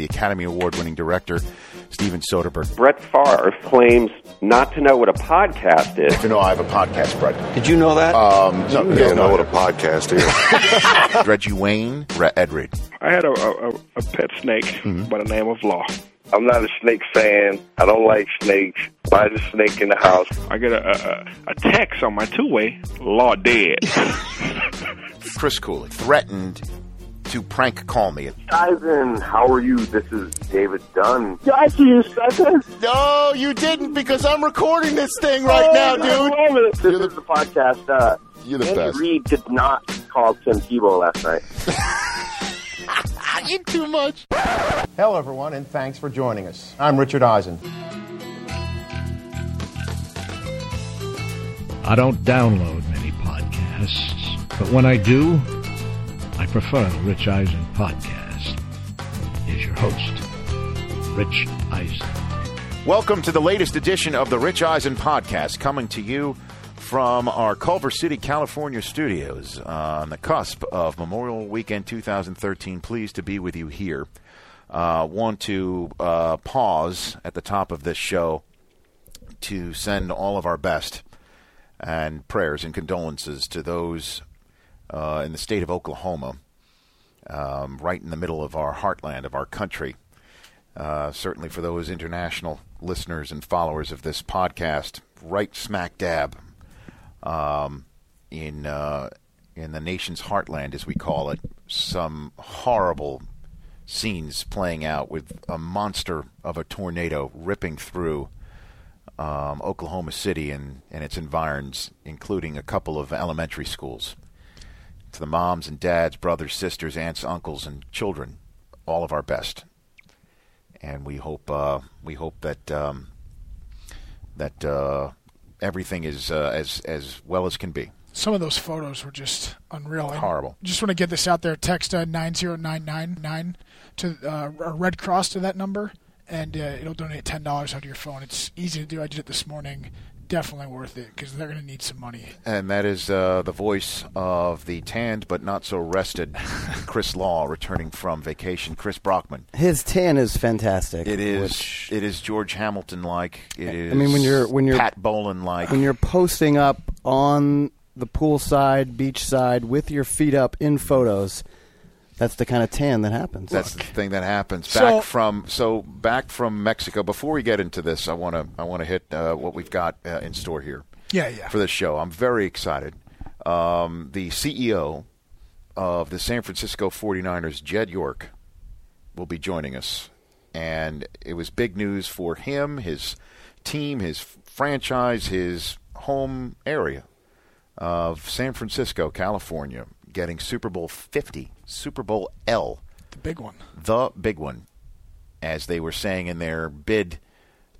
the Academy Award winning director, Steven Soderbergh. Brett Favre claims not to know what a podcast is. You know, I have a podcast, Brett. Did you know that? Um, no, You don't know what a podcast is. Reggie Wayne, Re- Ed Reed. I had a, a, a pet snake by the name of Law. I'm not a snake fan. I don't like snakes. Why is a snake in the house? I get a, a, a text on my two-way, Law dead. Chris Cooley threatened to prank call me. Ivan, how are you? This is David Dunn. Got you, sucker. No, you didn't because I'm recording this thing right now, I dude. love it. This is the podcast. Uh, You're the Andy best. Reid did not call Tim Tebow last night. You too much. Hello, everyone, and thanks for joining us. I'm Richard Eisen. I don't download many podcasts, but when I do, I prefer the Rich Eisen podcast. Here's your host, Rich Eisen. Welcome to the latest edition of the Rich Eisen podcast, coming to you from our Culver City, California studios on the cusp of Memorial Weekend 2013. Pleased to be with you here. Uh, want to uh, pause at the top of this show to send all of our best and prayers and condolences to those uh, in the state of Oklahoma, um, right in the middle of our heartland of our country. Uh, certainly for those international listeners and followers of this podcast, right smack dab um, in uh, in the nation's heartland, as we call it, some horrible scenes playing out with a monster of a tornado ripping through um, Oklahoma City and, and its environs, including a couple of elementary schools. To the moms and dads, brothers, sisters, aunts, uncles, and children, all of our best. And we hope uh, we hope that um, that uh, everything is uh, as as well as can be. Some of those photos were just unreal. I Horrible. Just want to get this out there. Text uh, 90999 to uh, a Red Cross to that number, and uh, it'll donate $10 out of your phone. It's easy to do. I did it this morning. Definitely worth it because they're going to need some money. And that is uh, the voice of the tanned but not so rested Chris Law returning from vacation. Chris Brockman. His tan is fantastic. It is. which- It is George Hamilton like. It is. I mean, when you're- when you're- Pat Bowlen like. when you're posting up on the poolside, beach side, with your feet up in photos, that's the kind of tan that happens. That's the thing that happens. So- Back from so back from Mexico. Before we get into this, I want to I want to hit uh, what we've got uh, in store here. Yeah, yeah. For this show, I'm very excited. Um, the CEO of the San Francisco 49ers, Jed York, will be joining us, and it was big news for him, his team, his franchise, his home area of San Francisco, California, getting Super Bowl 50, Super Bowl L The big one. the big one, as they were saying in their bid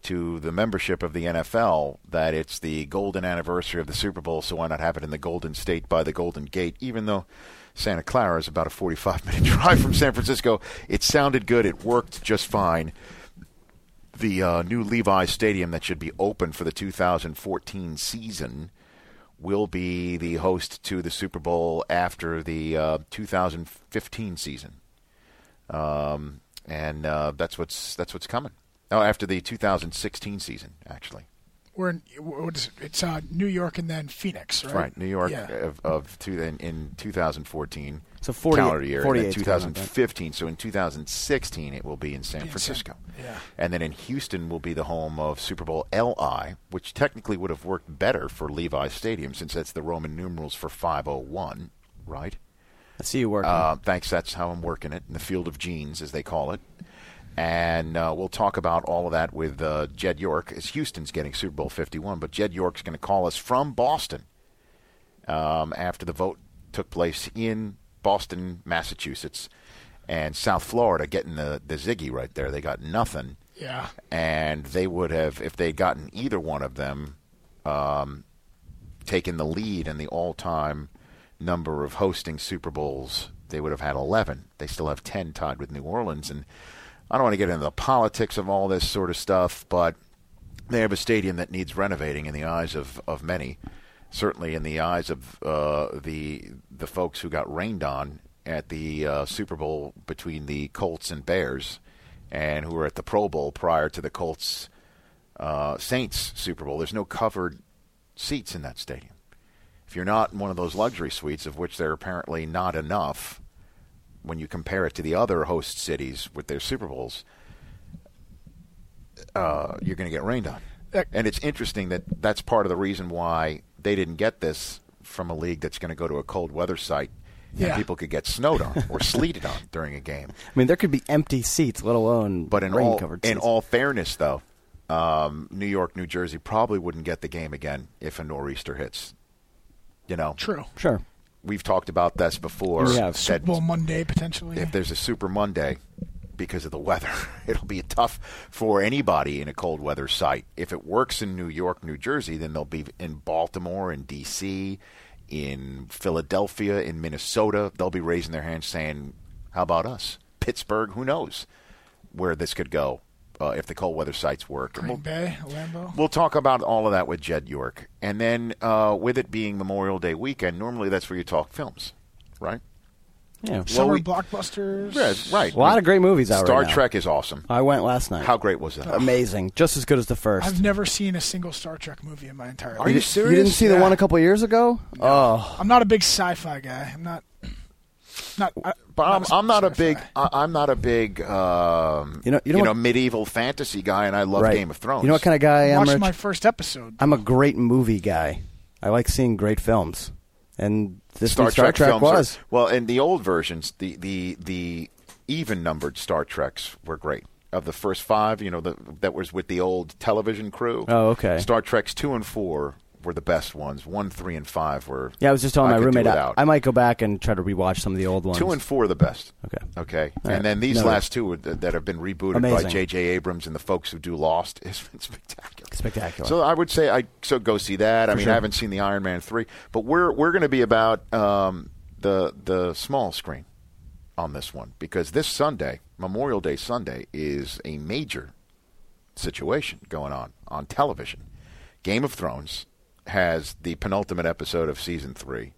to the membership of the NFL, that it's the golden anniversary of the Super Bowl, so why not have it in the Golden State by the Golden Gate? Even though Santa Clara is about a 45 minute drive from San Francisco, it sounded good. It worked just fine. The uh, new Levi Stadium that should be open for the 2014 season will be the host to the Super Bowl after the uh, 2015 season um, and uh, that's what's that's what's coming. Oh, after the 2016 season, actually. We're in, what is it? It's uh, New York and then Phoenix, right? Right, New York Yeah. of, of two, in, in 2014 So 40 calendar year, and 48 then is coming up, right? 2015. So in 2016, it will be in San Francisco, yeah. and then in Houston will be the home of Super Bowl LI, which technically would have worked better for Levi Stadium since that's the Roman numerals for 501, right? I see you working. Uh, thanks. That's how I'm working it in the field of jeans, as they call it. And uh, we'll talk about all of that with uh, Jed York, as Houston's getting Super Bowl 51. But Jed York's going to call us from Boston um, after the vote took place in Boston, Massachusetts, and South Florida getting the, the Ziggy right there. They got nothing. Yeah. And they would have, if they'd gotten either one of them, um, taken the lead in the all time number of hosting Super Bowls, they would have had 11. They still have 10 tied with New Orleans. And I don't want to get into the politics of all this sort of stuff, but they have a stadium that needs renovating in the eyes of, of many. Certainly in the eyes of uh, the the folks who got rained on at the uh, Super Bowl between the Colts and Bears and who were at the Pro Bowl prior to the Colts uh, Saints Super Bowl. There's no covered seats in that stadium. If you're not in one of those luxury suites, of which there are apparently not enough, when you compare it to the other host cities with their Super Bowls, uh, you're going to get rained on. And it's interesting that that's part of the reason why they didn't get this from a league that's going to go to a cold weather site and Yeah. people could get snowed on or sleeted on during a game. I mean, there could be empty seats, let alone But in all rain-covered in seats. all fairness, though, um, New York, New Jersey probably wouldn't get the game again if a nor'easter hits. You know, True. sure. We've talked about this before. We have. Super Bowl Monday potentially. if there's a Super Monday because of the weather, it'll be tough for anybody in a cold weather site. If it works in New York, New Jersey, then they'll be in Baltimore, in D.C., in Philadelphia, in Minnesota. They'll be raising their hands saying, "How about us?" Pittsburgh, who knows where this could go uh, if the cold weather sites work. Green we'll- Bay, Lambeau. We'll talk about all of that with Jed York. And then uh, with it being Memorial Day weekend, normally that's where you talk films, right? Yeah. Summer we- blockbusters. Yeah, right. A lot of great movies out Star right now. Trek is awesome. I went last night. How great was that? Amazing. Just as good as the 1st I've never seen a single Star Trek movie in my entire life. Are you serious? You didn't see the one a couple years ago? Oh, I'm not a big sci-fi guy. I'm not. Not. I, But I'm, I'm not a big I- I'm not a big um, You know- you know what- medieval fantasy guy, and I love right. Game of Thrones. You know what kind of guy I am, Watched my first episode. I'm a great movie guy. I like seeing great films, and this Star Star Trek, Trek films are- was. well, in the old versions, the the the even numbered Star Treks were great. Of the first five, you know, the, that was with the old television crew. Oh, okay. Star Treks two and four were the best ones. One, three, and five were. Yeah, I was just telling I my roommate I. I might go back and try to rewatch some of the old ones. Two and four are the best. Okay. Okay. All and right. then these last two that that have been rebooted by J.J. Abrams and the folks who do Lost has been spectacular. Spectacular. So I would say I so go see that. I mean, sure. I haven't seen the Iron Man three, but we're we're going to be about um, the the small screen on this one because this Sunday, Memorial Day Sunday, is a major situation going on on television. Game of Thrones has the penultimate episode of season three,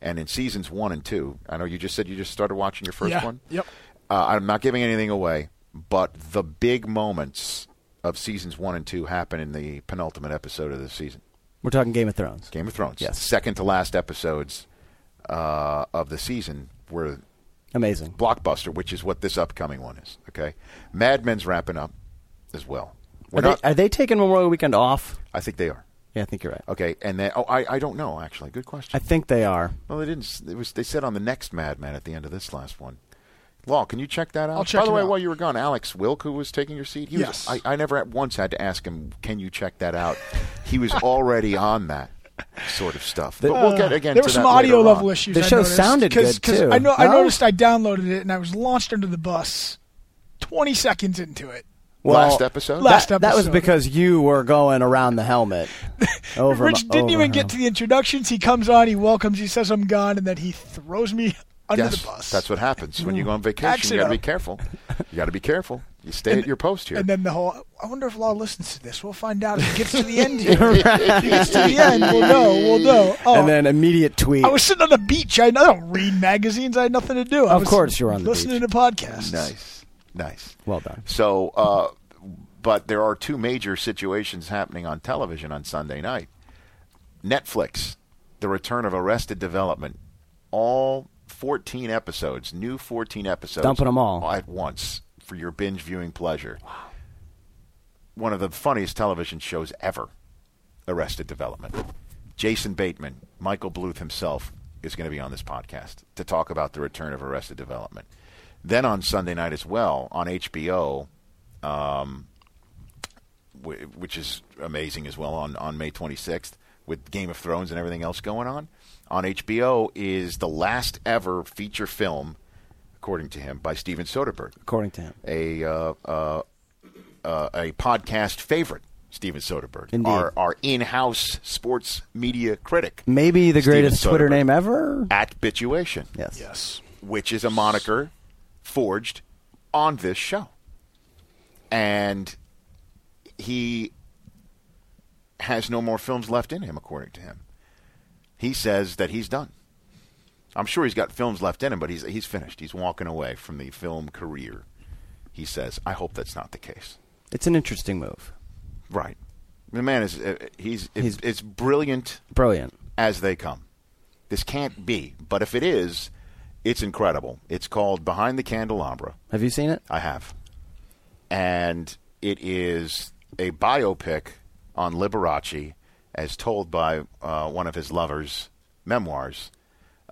and in seasons one and two, I know you just said you just started watching your first Yeah, one. yep. Uh, I'm not giving anything away, but the big moments of seasons one and two happen in the penultimate episode of the season. We're talking Game of Thrones. Game of Thrones. Yes. Second to last episodes uh, of the season were Amazing. blockbuster, which is what this upcoming one is. Okay, Mad Men's wrapping up as well. We're Are they, are they taking Memorial Weekend off? I think they are. Yeah, I think you're right. Okay, and then oh, I, I don't know actually. Good question. I think they are. well, they didn't. It was they said on the next Mad Men at the end of this last one. Law, can you check that out? I'll check By the it way, out. while you were gone, Alex Wilk, who was taking your seat, he Yes. was, I, I never at once had to ask him, "Can you check that out?" he was already on that sort of stuff. But we'll get again. There to were some that audio level on. issues. The I show noticed, sounded cause, good, 'cause too. I know. I noticed. I downloaded it and I was launched under the bus. Twenty seconds into it. Last episode. Last that, that was because you were going around the helmet. Over Rich and didn't over even and get to the introductions. He comes on, he welcomes, he says I'm gone, and then he throws me under yes, the bus. that's what happens when you go on vacation. Backs You got to be careful. You got to be careful. You stay at your post here. And then the whole. I wonder if Law listens to this. We'll find out. If he gets to the end here. If he gets to the end. We'll know. We'll know. Oh, and then immediate tweet. I was sitting on the beach. I, I don't read magazines. I had nothing to do. I Of was course you're on the listening beach. to podcasts. nice, nice. well done. So, uh, but there are two major situations happening on television on Sunday night. Netflix, the return of Arrested Development, all 14 episodes, new 14 episodes. Dumping them all. At once for your binge viewing pleasure. Wow. One of the funniest television shows ever, Arrested Development. Jason Bateman, Michael Bluth himself, is going to be on this podcast to talk about the return of Arrested Development. Then on Sunday night as well on HBO, um, wh- which is amazing as well on, on May 26th with Game of Thrones and everything else going on. On HBO is the last ever feature film, according to him, by Steven Soderbergh, According to him. a uh, uh, uh, a podcast favorite. Steven Soderbergh, Indeed. our our in-house sports media critic, Maybe the Steven greatest Twitter name ever. at Bitchuation Yes. Yes. which is a moniker forged on this show. And he has no more films left in him, according to him. He says that he's done. I'm sure he's got films left in him, but he's he's finished. He's walking away from the film career. he says. I hope that's not the case. It's an interesting move. Right. The man is uh, he's it's, He's- it's brilliant Brilliant. as they come. This can't be, but if it is, it's incredible. It's called Behind the Candelabra. Have you seen it? I have. And it is a biopic on Liberace as told by uh, one of his lovers' memoirs,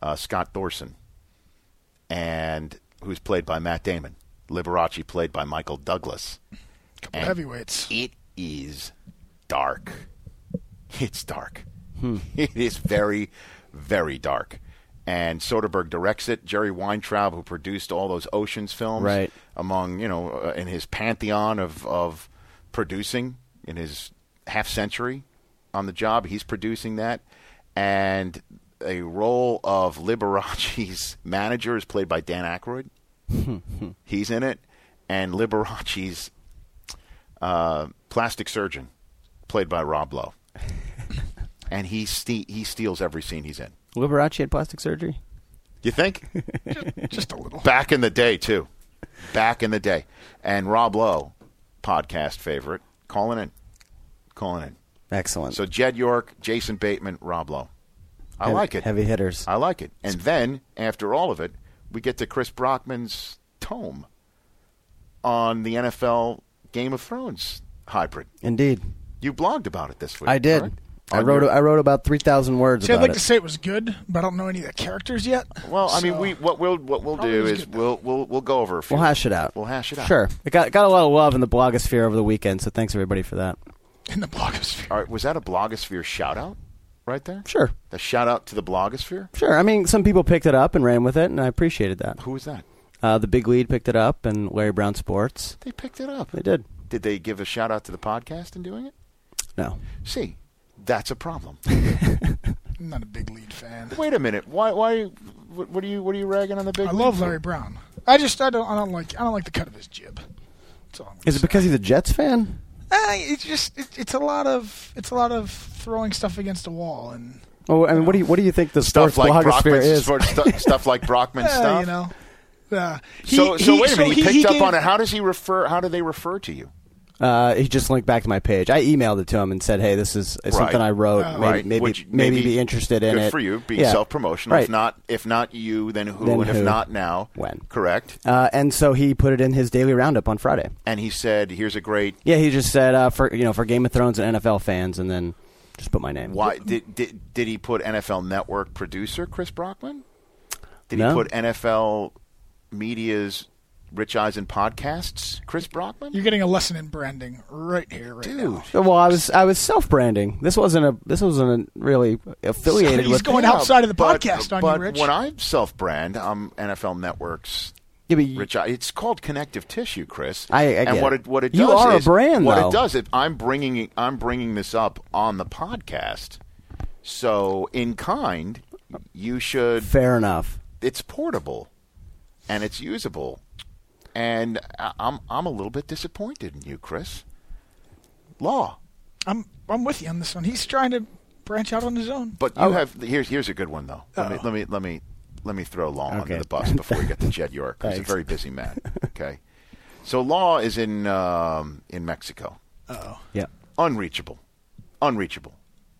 uh, Scott Thorson, and who's played by Matt Damon. Liberace played by Michael Douglas. Couple And heavyweights. It is dark. It's dark. It is very, very dark. And Soderbergh directs it. Jerry Weintraub, who produced all those Oceans films, Right. among you know, uh, in his pantheon of of producing in his half century on the job, he's producing that. And a role of Liberace's manager is played by Dan Aykroyd. he's in it, and Liberace's uh, plastic surgeon, played by Rob Lowe. and he ste- he steals every scene he's in. Liberace had plastic surgery. You think? Just a little. Back in the day, too. Back in the day. And Rob Lowe, podcast favorite, calling in. Calling in. Excellent. So Jed York, Jason Bateman, Rob Lowe. I Heavy- like it. Heavy hitters. I like it. And then, after all of it, we get to Chris Brockman's tome on the NFL Game of Thrones hybrid. Indeed. You blogged about it this week. I did. correct? I wrote. your- I wrote about three thousand words See, I'd like it. to say it was good, but I don't know any of the characters yet. Well, I mean, we what we'll what we'll Probably do is good, we'll we'll we'll go over a few. We'll hash it out. We'll hash it out. Sure. It got got a lot of love in the blogosphere over the weekend, so thanks everybody for that. in the blogosphere. All right, was that a blogosphere shout out right there? Sure. The shout out to the blogosphere. Sure. I mean, some people picked it up and ran with it, and I appreciated that. Who was that? Uh, the Big Lead picked it up, and Larry Brown Sports. They picked it up. They did. Did they give a shout out to the podcast in doing it? No. See, that's a problem. I'm not a big lead fan. Wait a minute. Why? Why? What, what are you? What are you ragging on the big? I league love for? Larry Brown. I just I don't I don't like I don't like the cut of his jib. That's all I'm gonna Is it say. because he's a Jets fan? Uh, it's just it, it's a lot of it's a lot of throwing stuff against a wall and Well, I mean, what do you what do you think the Stuff sports like blogosphere Brockman's is? sports stu- stuff like Brockman uh, stuff. you know. Uh, he- so, so he- wait a minute. he, so picked up gave- on it. How does he refer? How do they refer to you? Uh, he just linked back to my page. I emailed it to him and said, "Hey, this is is something I wrote. Uh, maybe, right. maybe, Which maybe be interested in good it." for you. Be Yeah. self-promotional. Right. If not, if not you, then who? Then and if not now, When? Correct. Uh, and so he put it in his daily roundup on Friday. And he said, "Here's a great. Yeah, he just said uh, for you know for Game of Thrones and NFL fans, and then just put my name. Why did did did he put NFL Network producer Chris Brockman? Did No. he put NFL Media's Rich Eisen podcasts Chris Brockman? You're getting a lesson in branding right here, right Dude. now. Well, I was I was self branding. This wasn't a this wasn't a really affiliated He's with. going Yeah, outside of the but- podcast on you, but Rich. when I self-brand, I'm NFL Network's Yeah, but you- Rich. I- It's called connective tissue, Chris. I- I and get what it. it what it You does are a brand, What though. it does, it, I'm bringing I'm bringing this up on the podcast. So in kind, you should. Fair enough. It's portable, and it's usable, and I- I'm I'm a little bit disappointed in you, Chris. Law, I'm I'm with you on this one. He's trying to branch out on his own. but you Oh. have here's here's a good one though. Let me Uh-oh. let me let me let me throw Law Okay. under the bus before we get to Jed York, He's a very busy man. Okay, so Law is in um, in Mexico, Oh, Yeah. unreachable, unreachable.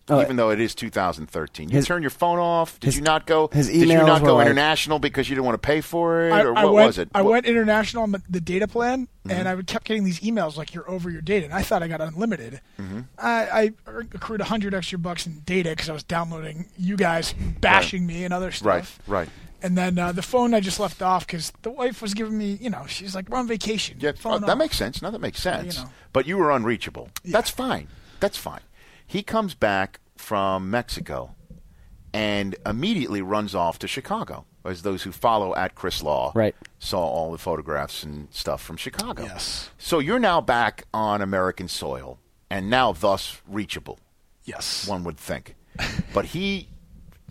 Oh, Even though it is 2013, you his- turn your phone off. Did his- you not go? his did you not were go like- international because you didn't want to pay for it, I, or what went, was it? I What- went international on the, the data plan, Mm-hmm. and I would kept getting these emails like you're over your data, and I thought I got unlimited. Mm-hmm. I, I accrued hundred extra bucks in data because I was downloading you guys bashing me and other stuff. Right, right. And then uh, the phone I just left off because the wife was giving me, you know, she's like, we're on vacation. Yeah, Phone uh, that off. makes sense. No, that makes sense. you know. But you were unreachable. Yeah. That's fine. That's fine. He comes back from Mexico and immediately runs off to Chicago. As those who follow at Chris Law Right. saw all the photographs and stuff from Chicago. Yes. So you're now back on American soil and now thus reachable, Yes. one would think. but he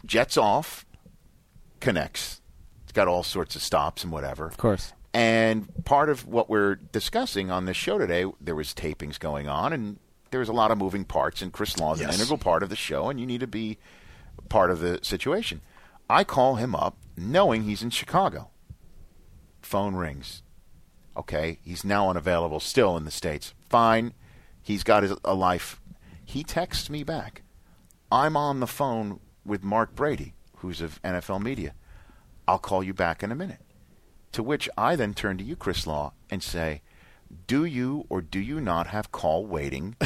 jets off, connects. It's got all sorts of stops and whatever. Of course. And part of what we're discussing on this show today, there was tapings going on, and there was a lot of moving parts. And Chris Law is an integral part of the show, and you need to be part of the situation. I call him up, knowing he's in Chicago. Phone rings. Okay, he's now unavailable still in the states. Fine, he's got his, a life. He texts me back. I'm on the phone with Mark Brady, who's of NFL media. I'll call you back in a minute. To which I then turn to you, Chris Law, and say, Do you or do you not have call waiting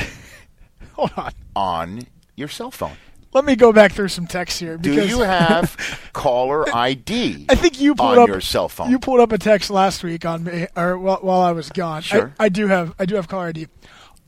Hold on. on your cell phone? Let me go back through some texts here. Do you have caller ID I think you pulled on up your cell phone? You pulled up a text last week on me, or while, while I was gone. Sure. I, I do have I do have caller ID.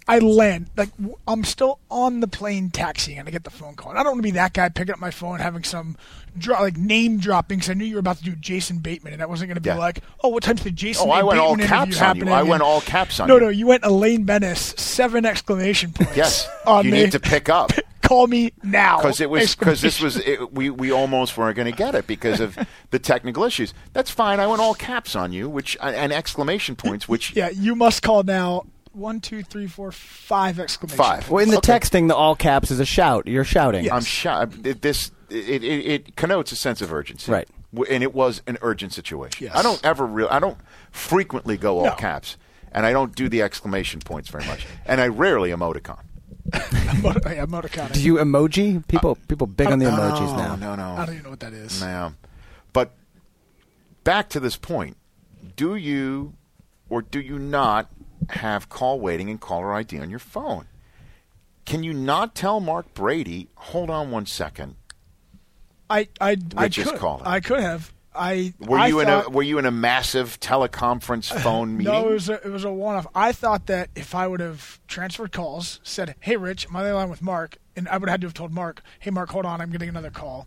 I land like I'm still on the plane taxiing, and I get the phone call. And I don't want to be that guy picking up my phone, having some dro- like name dropping. Because I knew you were about to do Jason Bateman, and I wasn't going to be Yeah. like, "Oh, what time's the Jason?" Oh, I went all Bateman caps interview on you. happening?" I went all caps on no, you. No, no, you went Elaine Benes, seven exclamation points. Yes, on you me. need to pick up Call me now. because it was because this was it, we we almost weren't going to get it because of the technical issues. That's fine. I went all caps on you, which and exclamation points, which Yeah, you must call now. One, two, three, four, five exclamation Five. Well, in the Okay. texting, the all caps is a shout. You're shouting. Yeah. I'm shy. It, this it, it, it connotes a sense of urgency, Right. W- And it was an urgent situation. Yes. I don't ever real. I don't frequently go all No. caps, and I don't do the exclamation points very much, and I rarely emoticon. Emo- yeah, emoticon. Do you emoji? People uh, people big on the emojis now. no no. I don't even know what that is. No. But back to this point, do you or do you not have call waiting and caller ID on your phone? Can you not tell Mark Brady, hold on one second? I I I could calling. I could have. I Were I you in a were you in a massive teleconference phone meeting? No, it was a, it was a one off. I thought that if I would have transferred calls, said, "Hey, Rich, the line with Mark," and I would have had to have told Mark, "Hey, Mark, hold on, I'm getting another call."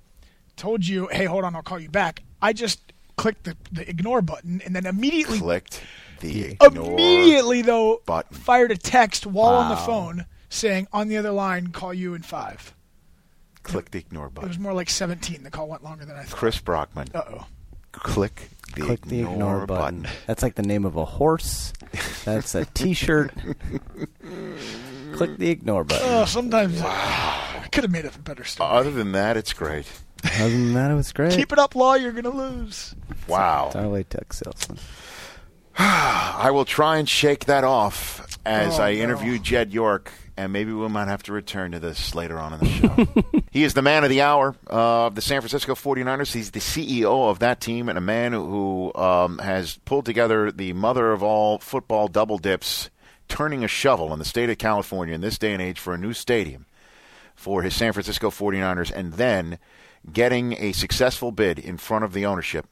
Told you, "Hey, hold on, I'll call you back." I just clicked the, the ignore button and then immediately Clicked the immediately though button. fired a text while on the phone saying on the other line, "Call you in five. Click the ignore button. It was more like 17. The call went longer than I thought. Chris Brockman. Uh oh. Click the Click the ignore, ignore button. That's like the name of a horse. That's a T-shirt. Click the ignore button. Oh, sometimes I could have made it a better story. Other than that, it's great. Other than that, it was great. Keep it up, Law. You're gonna lose. Wow. It's Our latex salesman. I will try and shake that off as Oh, I no. interview Jed York, and maybe we might have to return to this later on in the show. he is the man of the hour of the San Francisco 49ers. He's the CEO of that team and a man who um, has pulled together the mother of all football double dips, turning a shovel in the state of California in this day and age for a new stadium for his San Francisco 49ers, and then getting a successful bid in front of the ownership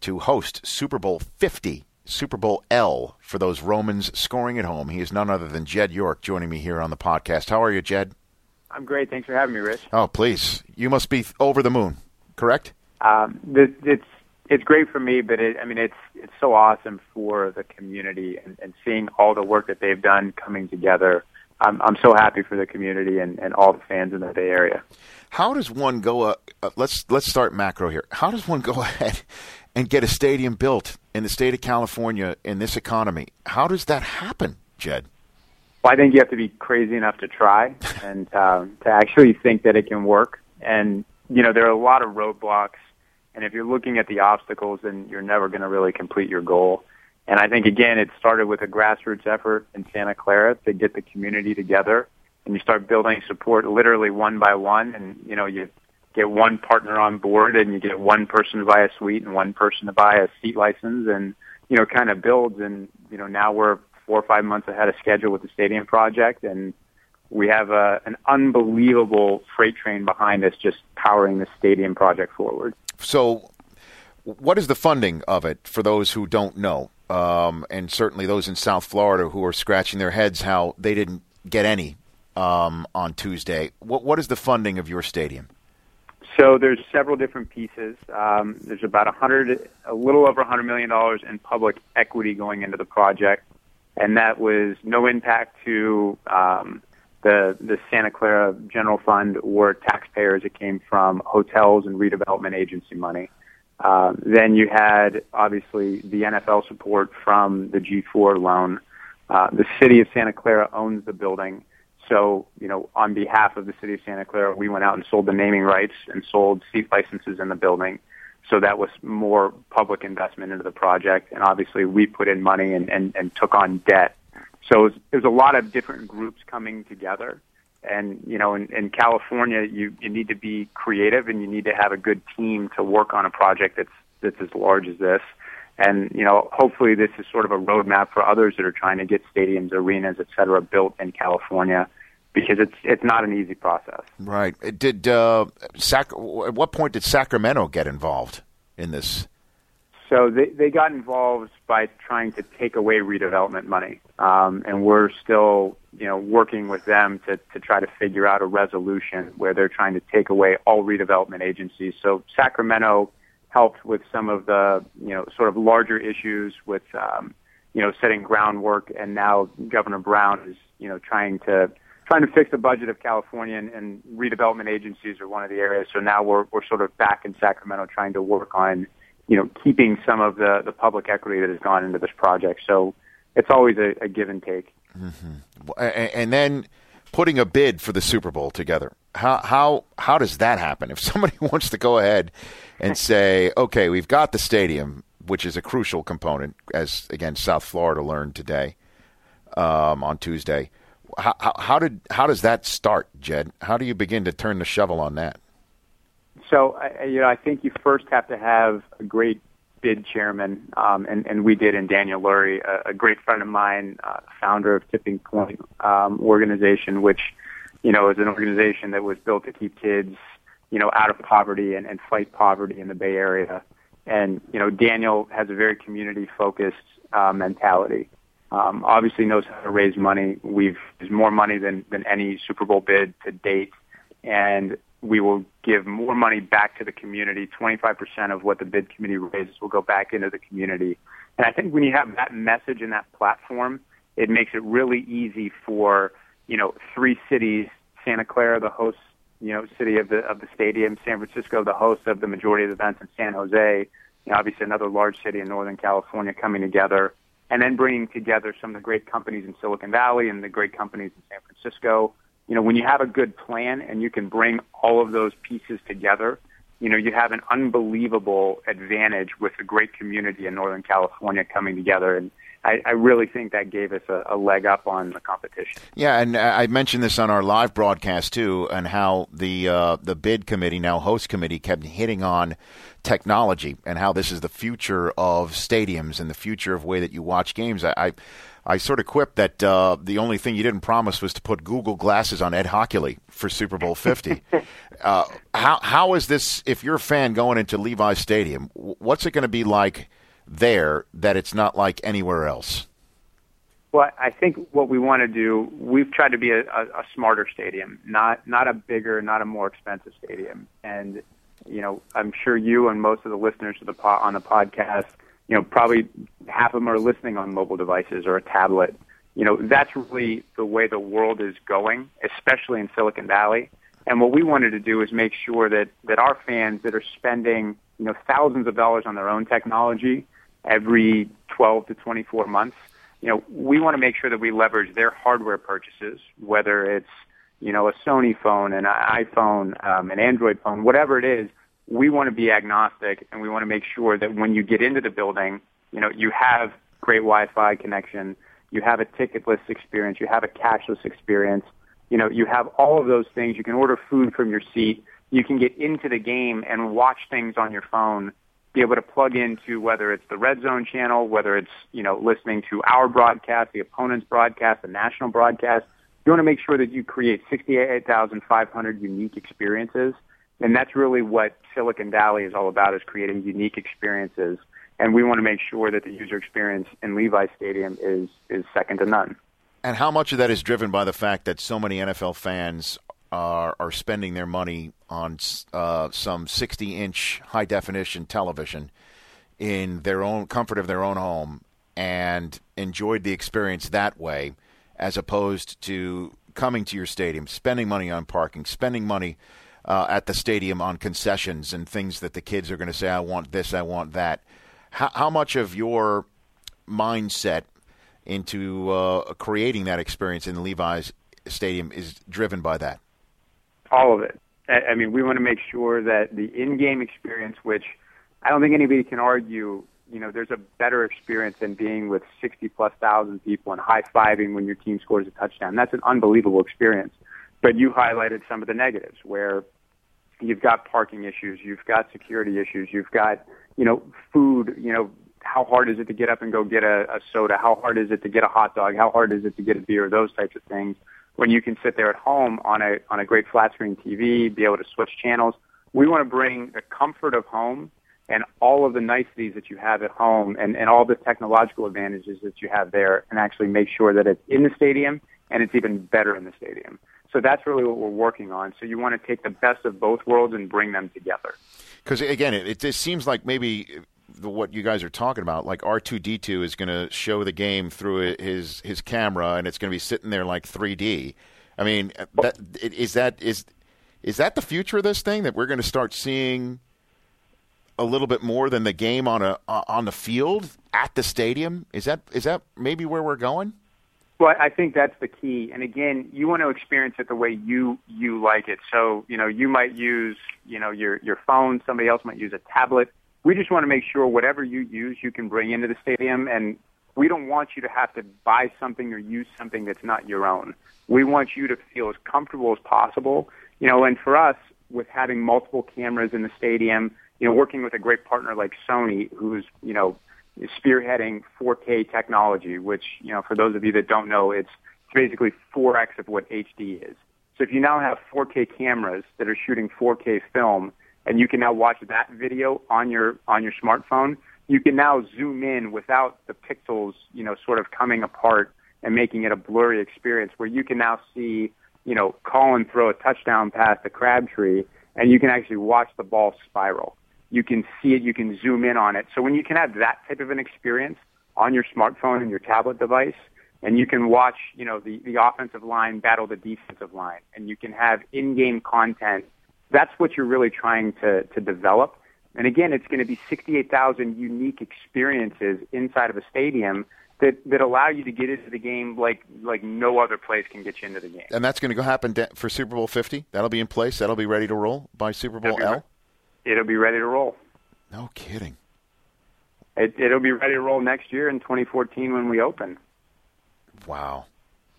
to host Super Bowl 50, Super Bowl L for those Romans scoring at home. He is none other than Jed York joining me here on the podcast. How are you, Jed? I'm great. Thanks for having me, Rich. Oh, please. You must be over the moon, correct? Um, this, it's it's great for me, but it, I mean, it's it's so awesome for the community and, and seeing all the work that they've done coming together. I'm I'm so happy for the community and, and all the fans in the Bay Area. How does one go? Uh, uh, let's let's start macro here. How does one go ahead and get a stadium built in the state of California in this economy? How does that happen, Jed? Well, I think you have to be crazy enough to try and um, to actually think that it can work. And you know, there are a lot of roadblocks, and if you're looking at the obstacles, then you're never going to really complete your goal. And I think again, it started with a grassroots effort in Santa Clara to get the community together, and you start building support literally one by one, and you know you get one partner on board, and you get one person to buy a suite and one person to buy a seat license, and you know kind of builds, and you know now we're four or five months ahead of schedule with the stadium project, and we have a, an unbelievable freight train behind us just powering the stadium project forward. So, what is the funding of it for those who don't know, um, and certainly those in South Florida who are scratching their heads how they didn't get any um, on Tuesday? What what is the funding of your stadium? So there's several different pieces. Um, there's about a hundred, a little over a hundred million dollars in public equity going into the project, and that was no impact to um, the the Santa Clara General Fund or taxpayers. It came from hotels and redevelopment agency money. Um, then you had obviously the NFL support from the G4 loan. Uh, the city of Santa Clara owns the building. So, you know, on behalf of the city of Santa Clara, we went out and sold the naming rights and sold seat licenses in the building. So that was more public investment into the project, and obviously we put in money and, and, and took on debt. So it was, it was a lot of different groups coming together. And you know, in, in California, you you need to be creative and you need to have a good team to work on a project that's that's as large as this. And you know, hopefully, this is sort of a roadmap for others that are trying to get stadiums, arenas, et cetera, built in California because it's it's not an easy process. Right. Did uh, Sac- at what point did Sacramento get involved in this? So they they got involved by trying to take away redevelopment money, um, and we're still you know working with them to to try to figure out a resolution where they're trying to take away all redevelopment agencies. So Sacramento helped with some of the you know sort of larger issues with um, you know setting groundwork, and now Governor Brown is you know trying to trying to fix the budget of California, and, and redevelopment agencies are one of the areas. So now we're we're sort of back in Sacramento trying to work on you know keeping some of the the public equity that has gone into this project. So it's always a, a give and take. Mm-hmm. And then putting a bid for the Super Bowl together. How how how does that happen? If somebody wants to go ahead and say, okay, we've got the stadium, which is a crucial component, as again South Florida learned today um, on Tuesday how, how did how does that start, Jed? How do you begin to turn the shovel on that? So you know, I think you first have to have a great bid chairman, um, and, and we did and Daniel Lurie, a, a great friend of mine, uh, founder of Tipping Point um, organization, which you know is an organization that was built to keep kids you know out of poverty and, and fight poverty in the Bay Area. And you know, Daniel has a very community focused uh, mentality um, obviously knows how to raise money. We've raised more money than, than any Super Bowl bid to date, and we will give more money back to the community. 25% of what the bid committee raises will go back into the community. And I think when you have that message and that platform, it makes it really easy for, you know, three cities, Santa Clara, the host, you know, city of the, of the stadium, San Francisco, the host of the majority of the events, and San Jose, you know, obviously another large city in Northern California coming together and then bringing together some of the great companies in Silicon Valley and the great companies in San Francisco. You know, when you have a good plan and you can bring all of those pieces together, you know, you have an unbelievable advantage with a great community in Northern California coming together. And I, really think that gave us a, a leg up on the competition. Yeah, and I mentioned this on our live broadcast too, and how the uh, the bid committee, now host committee, kept hitting on technology and how this is the future of stadiums and the future of way that you watch games. I, I, I sort of quipped that uh, the only thing you didn't promise was to put Google glasses on Ed Hochuli for Super Bowl 50. uh, how how is this? If you're a fan going into Levi's Stadium, what's it going to be like there that it's not like anywhere else? Well, I think what we want to do, we've tried to be a, a, a smarter stadium, not not a bigger, not a more expensive stadium, and you know, I'm sure you and most of the listeners of the po- on the podcast, you know, probably half of them are listening on mobile devices or a tablet. You know, that's really the way the world is going, especially in Silicon Valley. And what we wanted to do is make sure that that our fans that are spending, you know, thousands of dollars on their own technology every 12 to 24 months, you know, we want to make sure that we leverage their hardware purchases, whether it's you know, a Sony phone, an iPhone, um, an Android phone, whatever it is, we want to be agnostic and we want to make sure that when you get into the building, you know, you have great Wi-Fi connection, you have a ticketless experience, you have a cashless experience, you know, you have all of those things. You can order food from your seat. You can get into the game and watch things on your phone, be able to plug into whether it's the red zone channel, whether it's, you know, listening to our broadcast, the opponent's broadcast, the national broadcast you want to make sure that you create 68,500 unique experiences. And that's really what Silicon Valley is all about is creating unique experiences. And we want to make sure that the user experience in Levi Stadium is, is second to none. And how much of that is driven by the fact that so many NFL fans are, are spending their money on uh, some 60 inch high definition television in their own comfort of their own home and enjoyed the experience that way? as opposed to coming to your stadium, spending money on parking, spending money uh, at the stadium on concessions and things that the kids are going to say, I want this, I want that. How, how much of your mindset into uh, creating that experience in Levi's Stadium is driven by that? All of it. I mean, we want to make sure that the in-game experience, which I don't think anybody can argue. You know, there's a better experience than being with 60 plus thousand people and high fiving when your team scores a touchdown. That's an unbelievable experience. But you highlighted some of the negatives where you've got parking issues, you've got security issues, you've got you know food. You know, how hard is it to get up and go get a, a soda? How hard is it to get a hot dog? How hard is it to get a beer? Those types of things. When you can sit there at home on a on a great flat screen TV, be able to switch channels. We want to bring the comfort of home and all of the niceties that you have at home and, and all the technological advantages that you have there and actually make sure that it's in the stadium and it's even better in the stadium. So that's really what we're working on. So you want to take the best of both worlds and bring them together. Because again, it, it seems like maybe the, what you guys are talking about, like R two D two is going to show the game through his his camera, and it's going to be sitting there like 3D. I mean, uh, that, is that is is that the future of this thing that we're going to start seeing a little bit more than the game on a on the field at the stadium? Is that is that maybe where we're going? Well, I think that's the key. And again, you want to experience it the way you you like it. So, you know, you might use, you know, your your phone, somebody else might use a tablet. We just want to make sure whatever you use you can bring into the stadium and we don't want you to have to buy something or use something that's not your own. We want you to feel as comfortable as possible. You know, and for us with having multiple cameras in the stadium, you know, working with a great partner like Sony, who's, you know, spearheading 4K technology, which, you know, for those of you that don't know, it's basically 4X of what HD is. So if you now have 4K cameras that are shooting 4K film and you can now watch that video on your, on your smartphone, you can now zoom in without the pixels, you know, sort of coming apart and making it a blurry experience where you can now see, you know, Colin throw a touchdown pass to Crabtree and you can actually watch the ball spiral you can see it, you can zoom in on it. So when you can have that type of an experience on your smartphone and your tablet device, and you can watch, you know, the, the offensive line battle the defensive line, and you can have in-game content, that's what you're really trying to, to develop. And again, it's going to be 68,000 unique experiences inside of a stadium that, that allow you to get into the game like like no other place can get you into the game. And that's going to go happen for Super Bowl 50. That'll be in place. That'll be ready to roll by Super Bowl L it'll be ready to roll. No kidding. It, it'll be ready to roll next year in 2014 when we open. Wow.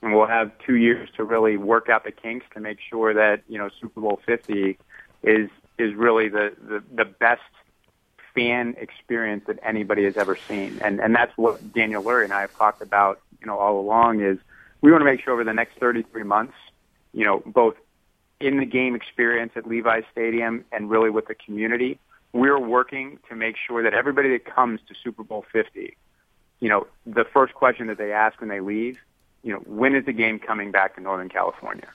And we'll have two years to really work out the kinks to make sure that you know Super Bowl 50 is is really the the, the best fan experience that anybody has ever seen. And and that's what Daniel Lurie and I have talked about, you know, all along is we want to make sure over the next 33 months, you know, both in the game experience at Levi's Stadium and really with the community, we're working to make sure that everybody that comes to Super Bowl 50, you know, the first question that they ask when they leave, you know, when is the game coming back to Northern California?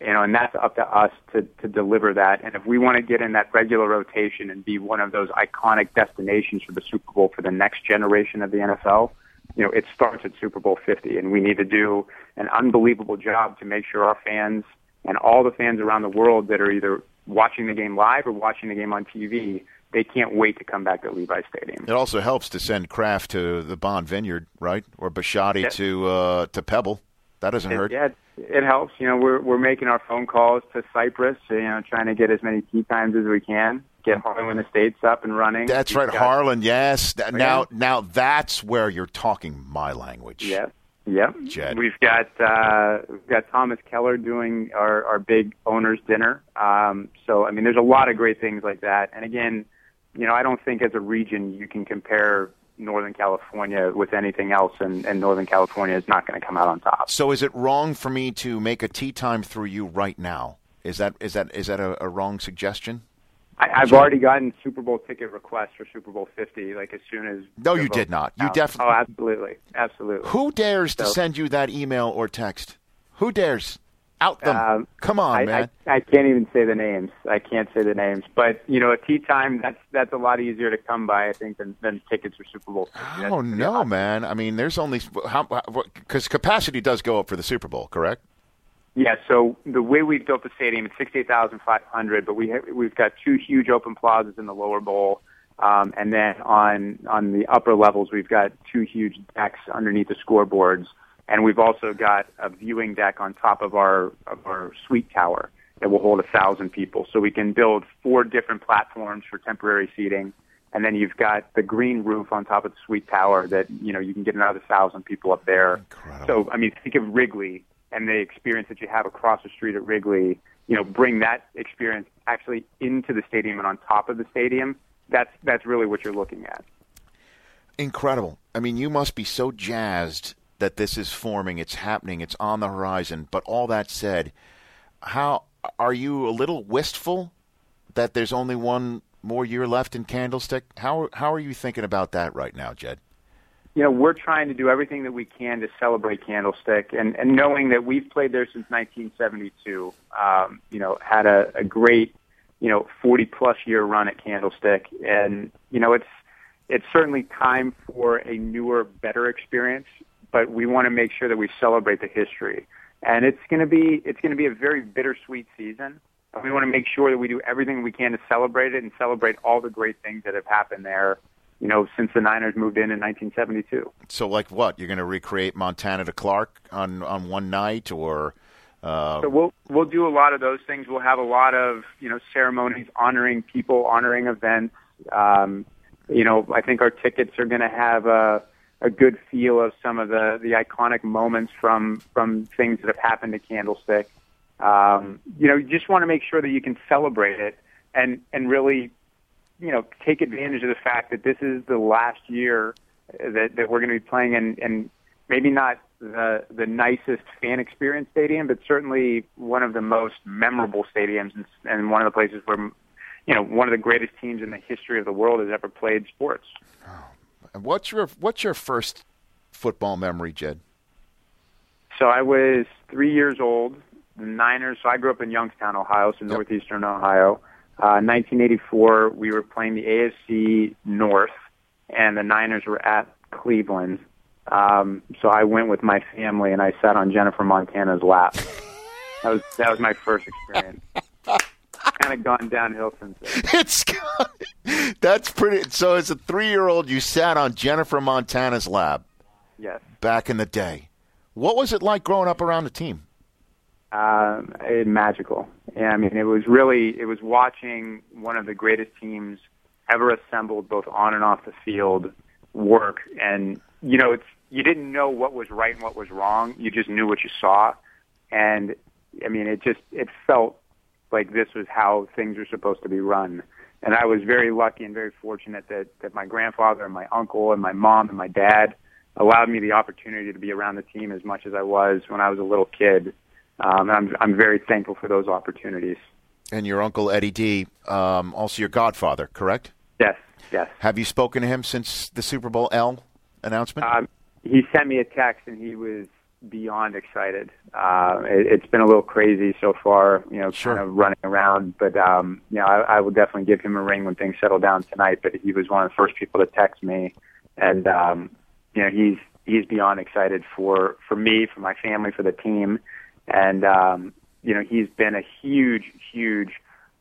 You know, and that's up to us to, to deliver that. And if we want to get in that regular rotation and be one of those iconic destinations for the Super Bowl for the next generation of the NFL, you know, it starts at Super Bowl 50. And we need to do an unbelievable job to make sure our fans – and all the fans around the world that are either watching the game live or watching the game on TV, they can't wait to come back to Levi Stadium. It also helps to send Kraft to the Bond Vineyard, right, or Bisciotti yeah. to uh, to Pebble. That doesn't it, hurt. Yeah, it helps. You know, we're we're making our phone calls to Cypress. You know, trying to get as many tee times as we can. Get Harlan Estates up and running. That's right, Harlan. Yes. Now, now that's where you're talking my language. Yes. Yep. Jed. We've got uh, we've got Thomas Keller doing our, our big owners dinner. Um, so I mean, there's a lot of great things like that. And again, you know, I don't think as a region you can compare Northern California with anything else, and, and Northern California is not going to come out on top. So is it wrong for me to make a tee time through you right now? Is that is that is that a, a wrong suggestion? I, I've already gotten Super Bowl ticket requests for Super Bowl 50. Like as soon as no, you did not. You definitely. Oh, absolutely, absolutely. Who dares so, to send you that email or text? Who dares? Out them. Um, Come on, I, man. I, I can't even say the names. I can't say the names. But you know, a tee time that's that's a lot easier to come by, I think, than, than tickets for Super Bowl. 50. I don't know, man. I mean, there's only how because capacity does go up for the Super Bowl, correct? Yeah, so the way we've built the stadium, it's 68,500, but we have, we've got two huge open plazas in the lower bowl. Um, and then on, on the upper levels, we've got two huge decks underneath the scoreboards. And we've also got a viewing deck on top of our, of our suite tower that will hold a thousand people. So we can build four different platforms for temporary seating and then you've got the green roof on top of the suite tower that you know you can get another thousand people up there. Incredible. So I mean, think of Wrigley and the experience that you have across the street at Wrigley. You know, bring that experience actually into the stadium and on top of the stadium. That's that's really what you're looking at. Incredible. I mean, you must be so jazzed that this is forming, it's happening, it's on the horizon. But all that said, how are you a little wistful that there's only one more year left in Candlestick? How how are you thinking about that right now, Jed? You know, we're trying to do everything that we can to celebrate Candlestick, and, and knowing that we've played there since 1972. Um, you know, had a, a great, you know, 40 plus year run at Candlestick, and you know, it's it's certainly time for a newer, better experience. But we want to make sure that we celebrate the history, and it's going to be it's going to be a very bittersweet season. We want to make sure that we do everything we can to celebrate it and celebrate all the great things that have happened there you know, since the Niners moved in in 1972. So, like what? You're going to recreate Montana to Clark on on one night, or? Uh... So we'll we'll do a lot of those things. We'll have a lot of you know ceremonies honoring people, honoring events. Um, you know, I think our tickets are going to have a a good feel of some of the the iconic moments from from things that have happened to Candlestick. Um, you know, you just want to make sure that you can celebrate it and and really you know, take advantage of the fact that this is the last year that, that we're going to be playing in, and maybe not the the nicest fan experience stadium, but certainly one of the most memorable stadiums and, and one of the places where, you know, one of the greatest teams in the history of the world has ever played sports. Oh. What's your What's your first football memory, Jed? So I was three years old. The Niners. So I grew up in Youngstown, Ohio, so yep. northeastern Ohio. Uh, 1984, we were playing the AFC North, and the Niners were at Cleveland. Um, so I went with my family, and I sat on Jennifer Montana's lap. That was that was my first experience. kind of gone downhill since then. It's that's pretty. So as a three-year-old, you sat on Jennifer Montana's lap. Yes. Back in the day, what was it like growing up around the team? Uh, it, magical. Yeah, I mean, it was really it was watching one of the greatest teams ever assembled, both on and off the field, work. And you know, it's you didn't know what was right and what was wrong. You just knew what you saw, and I mean, it just it felt like this was how things were supposed to be run. And I was very lucky and very fortunate that that my grandfather and my uncle and my mom and my dad allowed me the opportunity to be around the team as much as I was when I was a little kid um, I'm I'm very thankful for those opportunities. And your uncle Eddie D, um, also your godfather, correct? Yes, yes. Have you spoken to him since the Super Bowl L announcement? Um, he sent me a text, and he was beyond excited. Uh, it, has been a little crazy so far, you know, sure. kind of running around. But um, you know, I, I will definitely give him a ring when things settle down tonight. But he was one of the first people to text me, and um, you know, he's he's beyond excited for for me, for my family, for the team and um, you know he's been a huge, huge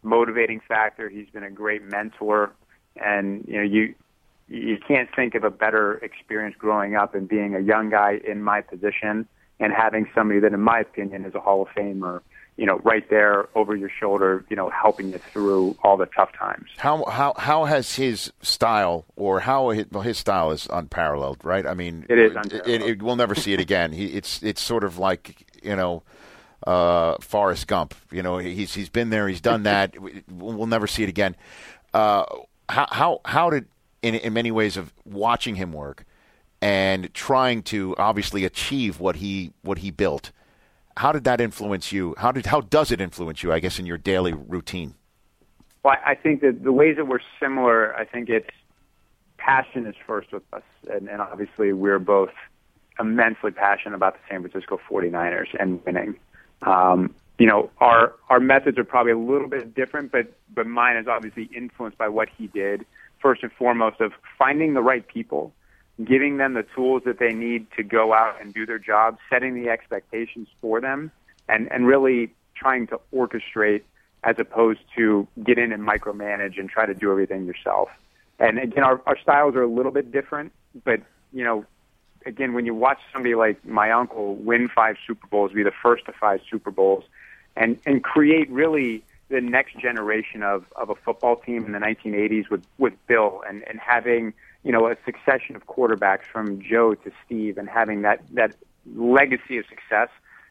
motivating factor. He's been a great mentor, and you know you you can't think of a better experience growing up and being a young guy in my position and having somebody that, in my opinion, is a Hall of Famer. You know, right there over your shoulder, you know, helping you through all the tough times. How how how has his style, or how his, well, his style is unparalleled, right? I mean, it is. It, it, it, we'll never see it again. He, it's it's sort of like you know, uh, Forrest Gump. You know, he's he's been there, he's done that. we'll never see it again. Uh, how how how did in in many ways of watching him work and trying to obviously achieve what he what he built. How did that influence you? How did how does it influence you? I guess in your daily routine. Well, I think that the ways that we're similar, I think it's passion is first with us, and, and obviously we're both immensely passionate about the San Francisco 49ers and winning. Um, you know, our our methods are probably a little bit different, but but mine is obviously influenced by what he did. First and foremost, of finding the right people, giving them the tools that they need to go out and do their job, setting the expectations for them, and and really trying to orchestrate as opposed to get in and micromanage and try to do everything yourself. And again, our, our styles are a little bit different, but you know, again, when you watch somebody like my uncle win five Super Bowls, be the first to five Super Bowls, and and create really the next generation of of a football team in the 1980s with with Bill and and having you know a succession of quarterbacks from Joe to Steve and having that that legacy of success.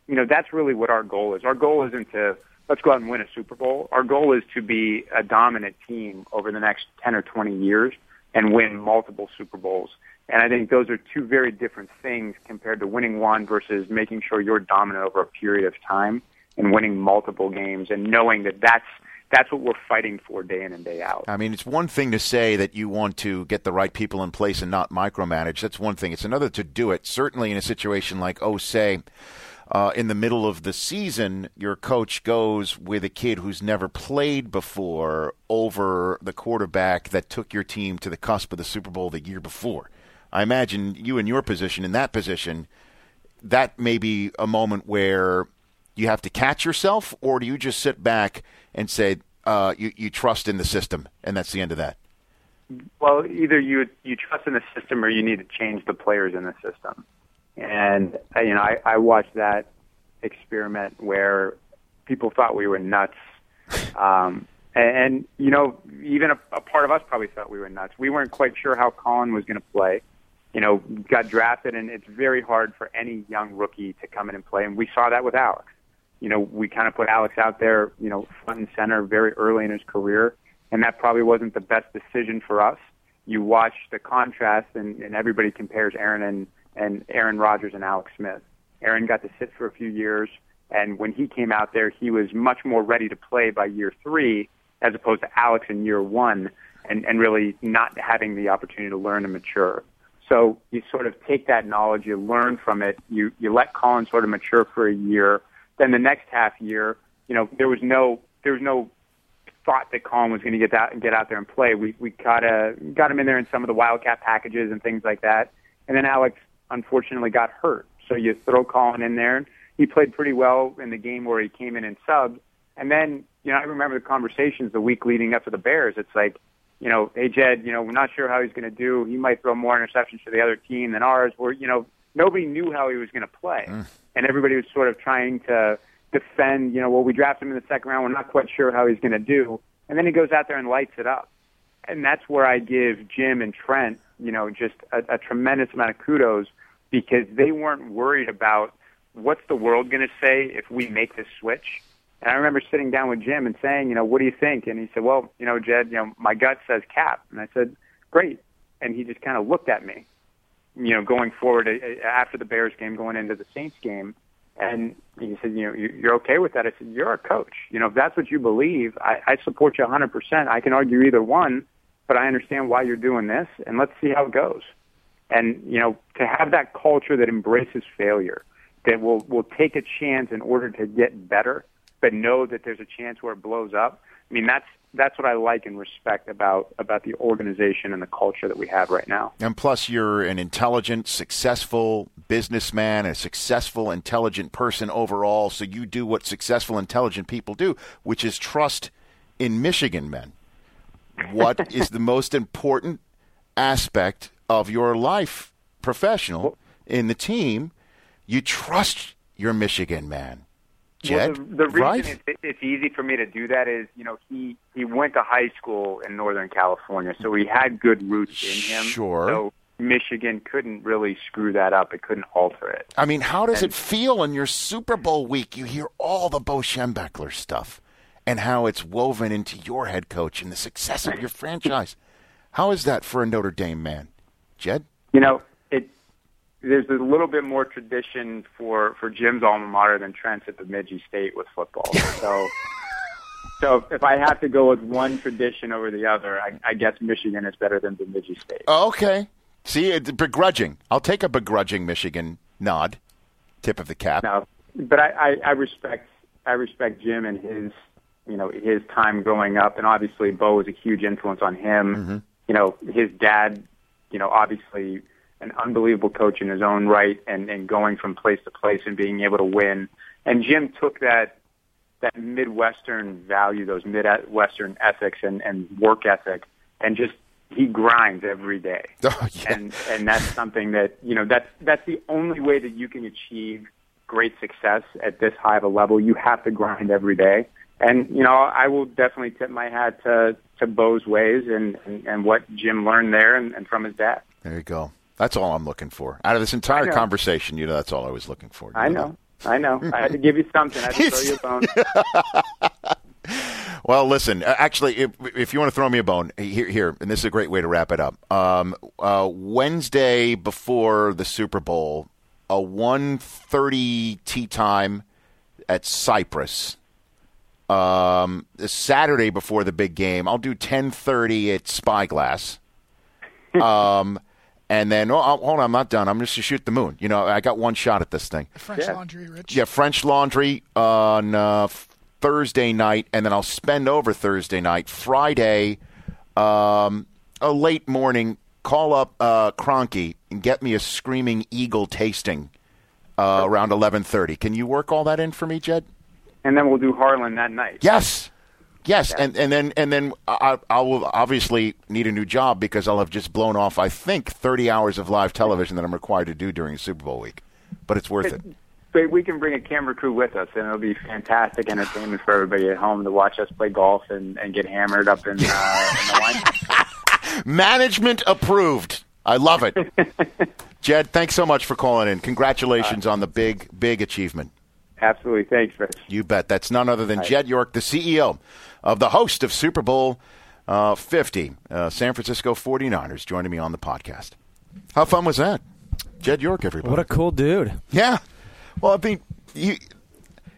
You know, that's really what our goal is. Our goal isn't to let's go out and win a Super Bowl. Our goal is to be a dominant team over the next 10 or 20 years and win multiple Super Bowls. And I think those are two very different things compared to winning one versus making sure you're dominant over a period of time and winning multiple games and knowing that that's that's what we're fighting for day in and day out. I mean, it's one thing to say that you want to get the right people in place and not micromanage. That's one thing. It's another to do it. Certainly in a situation like, oh, say, uh, in the middle of the season, your coach goes with a kid who's never played before over the quarterback that took your team to the cusp of the Super Bowl the year before. I imagine you in your position, in that position, that may be a moment where you have to catch yourself, or do you just sit back and say uh, you you trust in the system, and that's the end of that? Well, either you you trust in the system, or you need to change the players in the system. And uh, you know, I, I watched that experiment where people thought we were nuts. Um, and, and you know, even a, a part of us probably thought we were nuts. We weren't quite sure how Colin was going to play. You know, got drafted, and it's very hard for any young rookie to come in and play. And we saw that with Alex you know, we kind of put Alex out there, you know, front and center very early in his career, and that probably wasn't the best decision for us. You watch the contrast, and, and everybody compares Aaron and, and Aaron Rodgers and Alex Smith. Aaron got to sit for a few years, and when he came out there, he was much more ready to play by year three, as opposed to Alex in year one, and, and really not having the opportunity to learn and mature. So you sort of take that knowledge, you learn from it, you, you let Colin sort of mature for a year, then the next half year, you know, there was no there was no thought that Colin was going to get out and get out there and play. We we got a got him in there in some of the Wildcat packages and things like that. And then Alex unfortunately got hurt. So you throw Colin in there. He played pretty well in the game where he came in and subbed. And then, you know, I remember the conversations the week leading up to the Bears. It's like, you know, hey Jed, you know, we're not sure how he's going to do. He might throw more interceptions to the other team than ours. Where you know, nobody knew how he was going to play. Mm and everybody was sort of trying to defend, you know, well, we drafted him in the second round. We're not quite sure how he's going to do. And then he goes out there and lights it up. And that's where I give Jim and Trent, you know, just a, a tremendous amount of kudos because they weren't worried about what's the world going to say if we make this switch. And I remember sitting down with Jim and saying, you know, what do you think? And he said, well, you know, Jed, you know, my gut says Kap. And I said, great. And he just kind of looked at me you know, going forward after the Bears game, going into the Saints game. And he said, you know, you're okay with that. I said, you're a coach. You know, if that's what you believe, I, I support you 100%. I can argue either one, but I understand why you're doing this, and let's see how it goes. And, you know, to have that culture that embraces failure, that will, will take a chance in order to get better, but know that there's a chance where it blows up. I mean, that's that's what I like and respect about about the organization and the culture that we have right now. And plus, you're an intelligent, successful businessman, a successful, intelligent person overall. So you do what successful, intelligent people do, which is trust in Michigan men. What is the most important aspect of your life, professional, in the team? You trust your Michigan man. Jed, well, the, the reason right? it's, it's easy for me to do that is, you know, he he went to high school in Northern California, so he had good roots in him. Sure. So Michigan couldn't really screw that up. It couldn't alter it. I mean, how does And- it feel in your Super Bowl week? You hear all the Bo Schembechler stuff and how it's woven into your head coach and the success of your franchise. How is that for a Notre Dame man, Jed? You know, there's a little bit more tradition for for Jim's alma mater than Trent's at Bemidji State with football. So. So if I have to go with one tradition over the other, I, I guess Michigan is better than Bemidji State. Oh, okay. See, it's begrudging. I'll take a begrudging Michigan nod, tip of the cap. No, but I, I, I respect I respect Jim and his you know his time growing up, and obviously Bo was a huge influence on him. Mm-hmm. You know, his dad, you know, obviously an unbelievable coach in his own right, and and going from place to place and being able to win. And Jim took that that Midwestern value, those Midwestern ethics and, and work ethic, and just he grinds every day. Oh, yeah. And and that's something that you know that's that's the only way that you can achieve great success at this high of a level. You have to grind every day, and you know, I will definitely tip my hat to to Bo's ways and and, and what Jim learned there and, and from his dad. There you go. That's all I'm looking for out of this entire conversation. You know, that's all I was looking for. I know, I know. I had to give you something. I had to throw you a bone. Well, listen. uh, Actually, if, if you want to throw me a bone, here, here, and this is a great way to wrap it up. Um, uh, Wednesday before the Super Bowl, a 1.30 tee time at Cypress. Um, Saturday before the big game, I'll do 10.30 at Spyglass. um, and then, oh, oh, hold on, I'm not done. I'm just to shoot the moon. You know, I got one shot at this thing. French Laundry, Rich. Yeah, French Laundry on uh, Thursday night, and then I'll spend over Thursday night. Friday, um, a late morning, call up uh, Cronky and get me a Screaming Eagle tasting uh, around 11.30. Can you work all that in for me, Jed? And then we'll do Harlan that night. Yes. Yes, and, and then and then I, I will obviously need a new job because I'll have just blown off. I think thirty hours of live television that I'm required to do during Super Bowl week, but it's worth it. But we can bring a camera crew with us, and it'll be fantastic entertainment for everybody at home to watch us play golf and, and get hammered up in, uh, in the wine. Management approved. I love it. Jed, thanks so much for calling in. Congratulations on the big, big achievement. Absolutely. Thanks, Rich. You bet. That's none other than Jed York, the CEO of the host of Super Bowl uh, 50, uh, San Francisco 49ers, joining me on the podcast. How fun was that? Jed York, everybody. What a cool dude. Yeah. Well, I mean, you,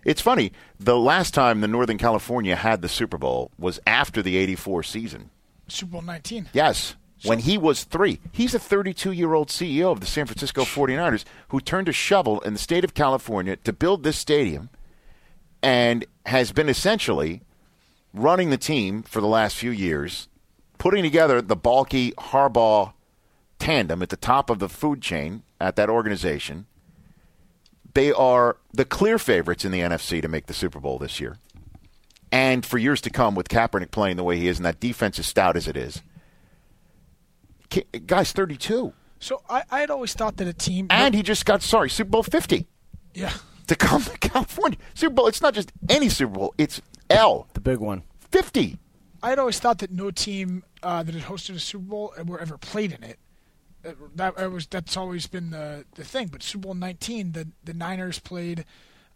it's funny. The last time the Northern California had the Super Bowl was after the 84 season. Super Bowl 19. Yes. When he was three. He's a 32 year old CEO of the San Francisco 49ers who turned a shovel in the state of California to build this stadium and has been essentially running the team for the last few years, putting together the Baalke Harbaugh tandem at the top of the food chain at that organization. They are the clear favorites in the NFC to make the Super Bowl this year. And for years to come, with Kaepernick playing the way he is and that defense as stout as it is. Guy's 32. So I, I had always thought that a team. And he just got, sorry, Super Bowl 50 yeah. To come to California. Super Bowl, it's not just any Super Bowl, it's L. The big one. 50. I had always thought that no team uh, that had hosted a Super Bowl or ever played in it. Uh, That was that's always been the the thing. But Super Bowl 19, the the Niners played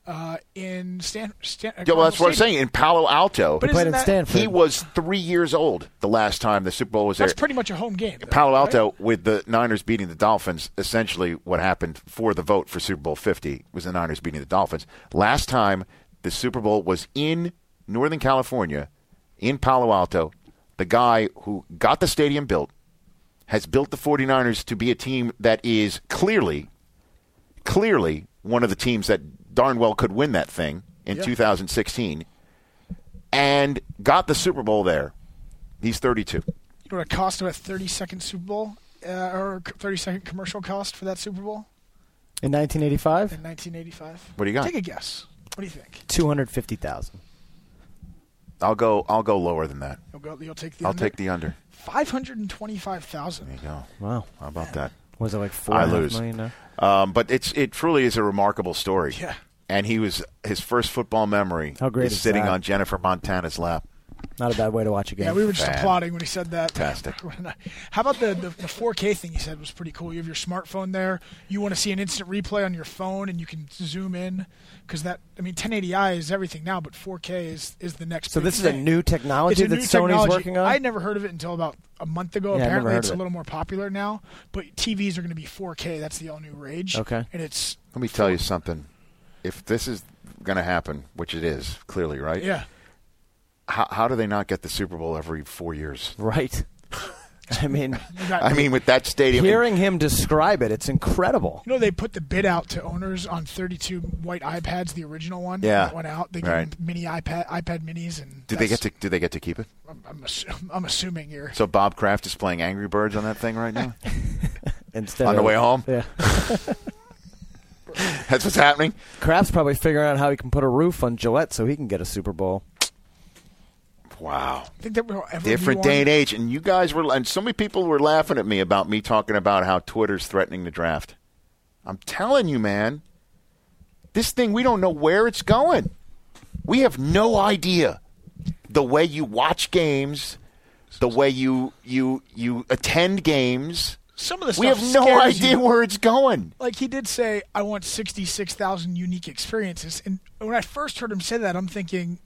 uh, in Stan. Stan Yeah, well, that's what I'm saying. In Palo Alto, But He played isn't in that- Stanford. He was three years old the last time the Super Bowl was there? That's there. pretty much a home game. though, Palo right? Alto with the Niners beating the Dolphins. Essentially, what happened for the vote for Super Bowl 50 was the Niners beating the Dolphins. Last time the Super Bowl was in Northern California, in Palo Alto. The guy who got the stadium built has built the 49ers to be a team that is clearly, clearly one of the teams that darn well could win that thing in Yeah. 2016, and got the Super Bowl there. He's 32. You know what it cost of a 30 second Super Bowl uh, or 30 second commercial cost for that Super Bowl In 1985, in 1985? What do you got? Take a guess. What do you think? 250,000. I'll go. I'll go lower than that. You'll go. You'll take the. I'll under? take the under. Five hundred and twenty-five thousand. There you go. Wow. How about that? Was it like four I and lose. million now? Um, but it's it truly is a remarkable story. Yeah. And he was his first football memory. How great is is sitting that? on Jennifer Montana's lap. Not a bad way to watch a game. Yeah, we were just Fan- applauding when he said that. Fantastic. How about the, the the 4K thing he said was pretty cool. You have your smartphone there. You want to see an instant replay on your phone, and you can zoom in because that. I mean, 1080i is everything now, but 4K is is the next. So big this is a new technology a that new Sony's technology. working on? I never heard of it until about a month ago. Yeah, Apparently, it's of a little more popular now. But TVs are going to be 4K. That's the all new rage. Okay. And it's Let me tell you something. If this is going to happen, which it is clearly, right? yeah. How, how do they not get the Super Bowl every four years? Right. I mean, I mean, with that stadium, hearing him describe it, it's incredible. You know they put the bid out to owners on 32 white iPads, the original one. Yeah. that went out. They gave Right. mini iPad iPad minis, and do they get to do they get to keep it? I'm, I'm, assu- I'm assuming you're. So Bob Kraft is playing Angry Birds on that thing right now. Instead On the way home? Yeah. That's what's happening. Kraft's probably figuring out how he can put a roof on Gillette so he can get a Super Bowl. Wow. I think that we'll ever Different day and age, and you guys were, and so many people were laughing at me about me talking about how Twitter's threatening the draft. I'm telling you, man, this thing we don't know where it's going. We have no idea the way you watch games, the way you you you attend games. Some of the stuff. we have no idea you. where it's going. Like he did say, I want sixty-six thousand unique experiences. And when I first heard him say that, I'm thinking,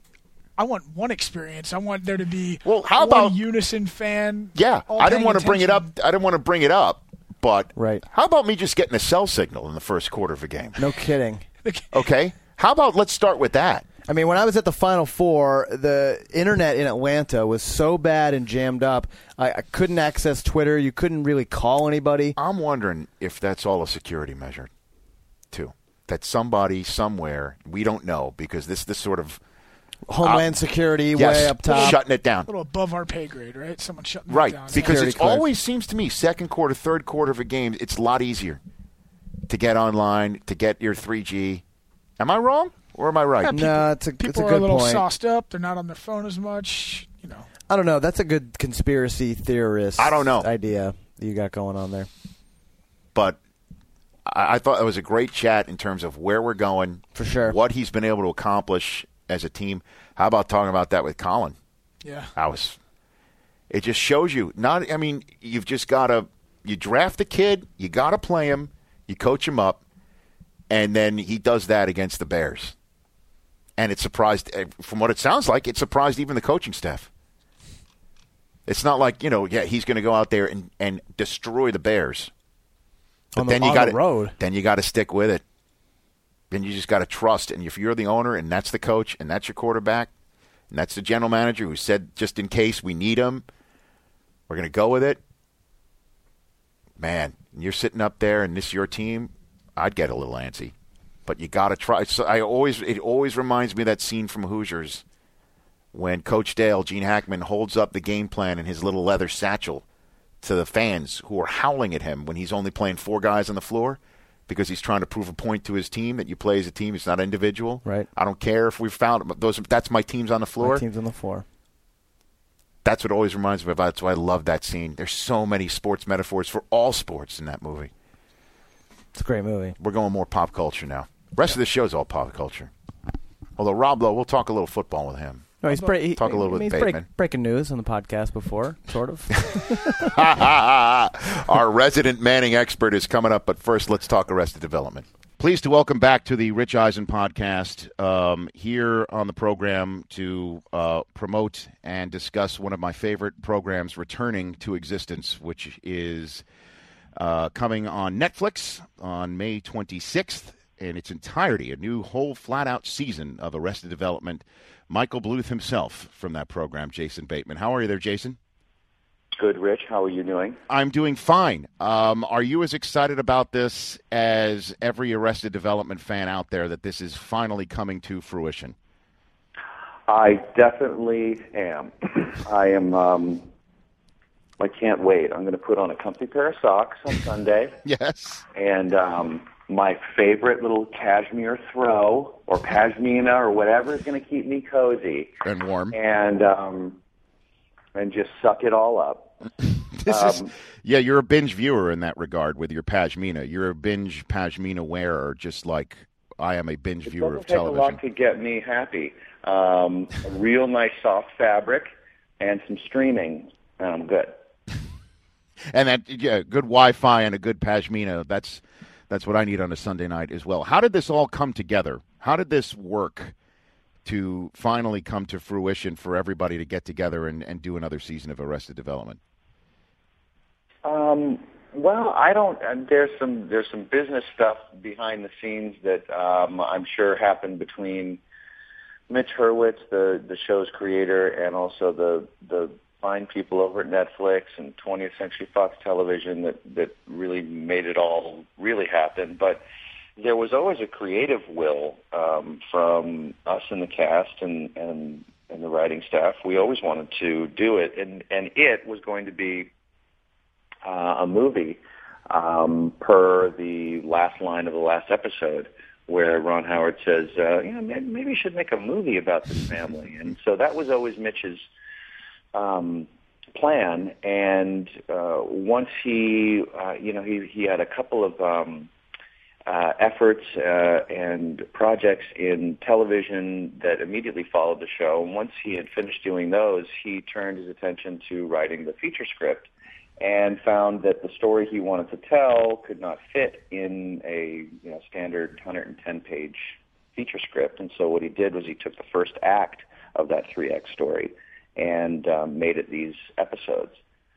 I want one experience. I want there to be well, how one about- unison fan? Yeah, I didn't want to bring it up. I didn't want to bring it up, but right. how about me just getting a cell signal in the first quarter of a game? No kidding. Okay, how about let's start with that. I mean, when I was at the Final Four, the internet in Atlanta was so bad and jammed up. I, I couldn't access Twitter. You couldn't really call anybody. I'm wondering if that's all a security measure, too. That somebody somewhere we don't know because this this sort of Homeland uh, Security yes, way up top. shutting it down. A little above our pay grade, right? Someone shutting that Right, down. because it always seems to me second quarter, third quarter of a game, it's a lot easier to get online, to get your 3G. Am I wrong or am I right? Yeah, people, No, it's a- it's people a are a little point. sauced up. They're not on their phone as much. You know, I don't know. That's a good conspiracy theorist. I don't know. idea you got going on there. but I, I thought it was a great chat in terms of where we're going, For sure. what he's been able to accomplish as a team. How about talking about that with Colin? yeah. I was. It just shows you. Not. I mean, you've just got to. You draft the kid. You got to play him. You coach him up, and then he does that against the Bears. And it surprised, eh, from what it sounds like, it surprised even the coaching staff. It's not like you know, yeah, he's going to go out there and, and destroy the Bears. But On the- then you got the road. Then you got to stick with it. Then you just got to trust. And if you're the owner and that's the coach and that's your quarterback and that's the general manager who said, just in case we need him, we're going to go with it. Man, you're sitting up there and this is your team. I'd get a little antsy, but you got to try. So I always it always reminds me of that scene from Hoosiers when Coach Dale, Gene Hackman, holds up the game plan in his little leather satchel to the fans who are howling at him when he's only playing four guys on the floor because he's trying to prove a point to his team that you play as a team. It's not individual. Right. I don't care if we found those. That's my teams on the floor. My team's on the floor. That's what always reminds me of. That's why I love that scene. There's so many sports metaphors for all sports in that movie. It's a great movie. We're going more pop culture now. Rest of the show is all pop culture. Although Rob Lowe, we'll talk a little football with him. No, he's break, he, Talk a little I mean, bit he's break- breaking news on the podcast before, sort of. Our resident Manning expert is coming up, but first, let's talk Arrested Development. Pleased to welcome back to the Rich Eisen podcast um, here on the program to uh, promote and discuss one of my favorite programs returning to existence, which is uh, coming on Netflix on May 26th in its entirety, a new whole flat out season of Arrested Development. Michael Bluth himself from that program, Jason Bateman. How are you there, Jason? Good, Rich. How are you doing? I'm doing fine. Um, are you as excited about this as every Arrested Development fan out there that this is finally coming to fruition? I definitely am. I am. Um, I can't wait. I'm going to put on a comfy pair of socks on Sunday. yes. And um, my favorite little cashmere throw or pashmina or whatever is going to keep me cozy and warm. And um, and just suck it all up. This is, Um, yeah, you're a binge viewer in that regard with your pashmina. You're a binge pashmina wearer, just like I am a binge viewer of Doesn't a television. lot to get me happy. Um, a real nice soft fabric and some streaming. and I'm good. And that yeah, good Wi-Fi and a good pashmina. That's that's what I need on a Sunday night as well. How did this all come together? How did this work to finally come to fruition for everybody to get together and, and do another season of Arrested Development? Um, well, I don't. uh, There's some there's some business stuff behind the scenes that um, I'm sure happened between Mitch Hurwitz, the the show's creator, and also the the fine people over at Netflix and 20th Century Fox Television that that really made it all really happen. But there was always a creative will um, from us in the cast and and and the writing staff. We always wanted to do it, and and it was going to be uh, a movie um, per the last line of the last episode, where Ron Howard says, uh, "You know, maybe, maybe you should make a movie about this family." And so that was always Mitch's um, plan. And uh, once he, uh, you know, he he had a couple of um, uh, efforts uh, and projects in television that immediately followed the show. And once he had finished doing those, he turned his attention to writing the feature script and found that the story he wanted to tell could not fit in a you know standard 110 page feature script. And so what he did was he took the first act of that 3X story and um, made it these episodes.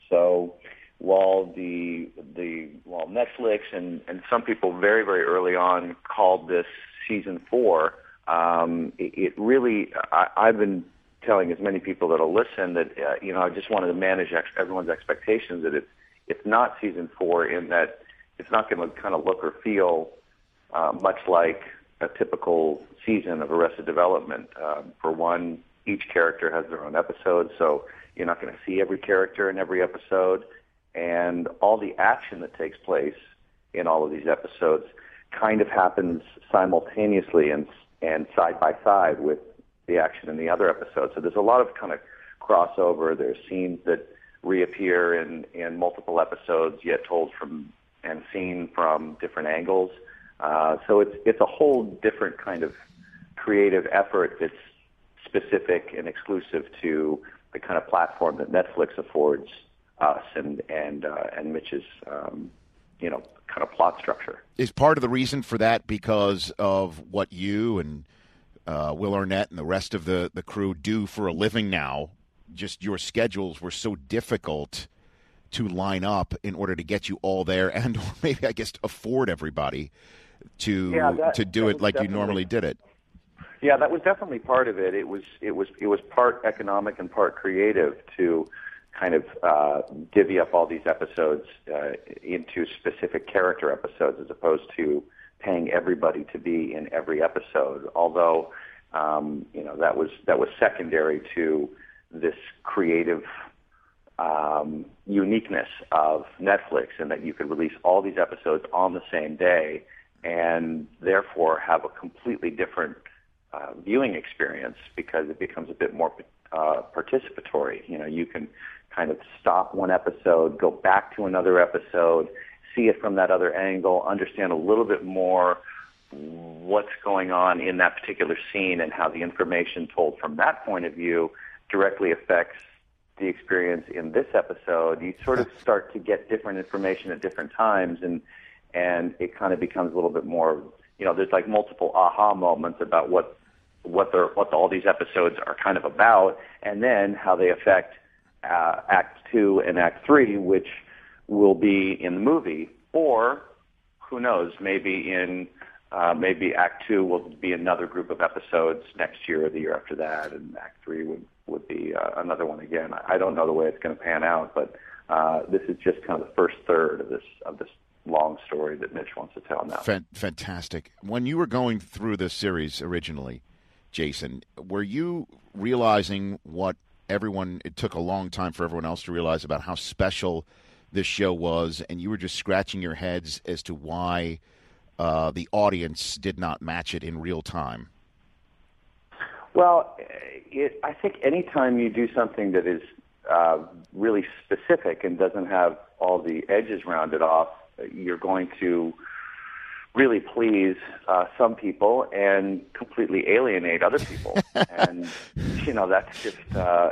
So while the the while Netflix and and some people very very early on called this season four, um, it, it really I, I've been telling as many people that'll listen that uh, you know I just wanted to manage ex- everyone's expectations that it's it's not season four in that it's not going to kind of look or feel uh, much like a typical season of Arrested Development. Um, for one, each character has their own episode, so you're not going to see every character in every episode and all the action that takes place in all of these episodes kind of happens simultaneously and and side by side with the action in the other episodes. So there's a lot of kind of crossover. There's scenes that reappear in in multiple episodes, yet told from and seen from different angles. Uh, so it's it's a whole different kind of creative effort that's specific and exclusive to the kind of platform that Netflix affords us and and uh, and Mitch's um, you know kind of plot structure. Is part of the reason for that because of what you and uh, Will Arnett and the rest of the the crew do for a living now? Just your schedules were so difficult to line up in order to get you all there, and maybe I guess afford everybody to Yeah, that- to do it like you normally did it. Yeah, that was definitely part of it. It was it was it was part economic and part creative to kind of uh, divvy up all these episodes uh, into specific character episodes as opposed to paying everybody to be in every episode. Although um, you know that was that was secondary to this creative um, uniqueness of Netflix, and that you could release all these episodes on the same day, and therefore have a completely different uh, viewing experience because it becomes a bit more uh, participatory. You know, you can kind of stop one episode, go back to another episode, see it from that other angle, understand a little bit more what's going on in that particular scene and how the information told from that point of view directly affects the experience in this episode. You sort of start to get different information at different times and and it kind of becomes a little bit more you know, there's like multiple aha moments about what what they're what all these episodes are kind of about and then how they affect uh, act two and act three, which will be in the movie, or who knows, maybe in uh, maybe Act Two will be another group of episodes next year or the year after that, and Act Three would would be uh, another one again. I don't know the way it's going to pan out, but uh, this is just kind of the first third of this of this long story that Mitch wants to tell now. Fantastic. When you were going through this series originally, Jason, were you realizing what everyone? It took a long time for everyone else to realize about how special this show was, and you were just scratching your heads as to why uh, the audience did not match it in real time. Well, it, I think anytime you do something that is uh, really specific and doesn't have all the edges rounded off, you're going to really please uh, some people and completely alienate other people. and you know that's just uh,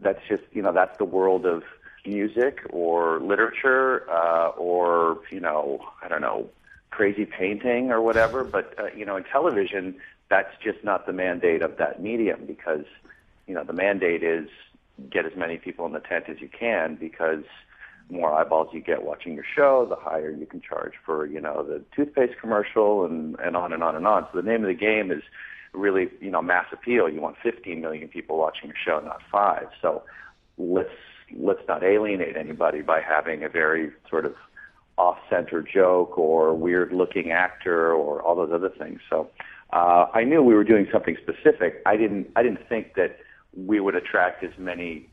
that's just you know that's the world of music or literature uh, or you know I don't know crazy painting or whatever. But uh, you know in television that's just not the mandate of that medium because you know the mandate is get as many people in the tent as you can because more eyeballs you get watching your show, the higher you can charge for, you know, the toothpaste commercial and, and on and on and on. So the name of the game is really, you know, mass appeal. You want 15 million people watching your show, not five. So let's, let's not alienate anybody by having a very sort of off-center joke or weird-looking actor or all those other things. So uh, I knew we were doing something specific. I didn't, I didn't think that we would attract as many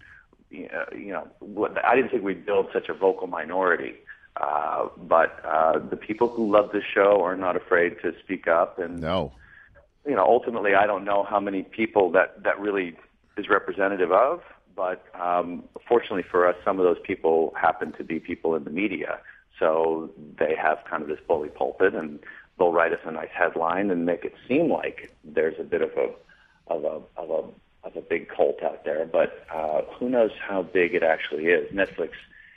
you know, what, I didn't think we'd build such a vocal minority. Uh, but uh, the people who love the show are not afraid to speak up. And no, you know, ultimately, I don't know how many people that that really is representative of. But um, fortunately for us, some of those people happen to be people in the media So they have kind of this bully pulpit, and they'll write us a nice headline and make it seem like there's a bit of a of a of a of a big cult out there. But uh, who knows how big it actually is? Netflix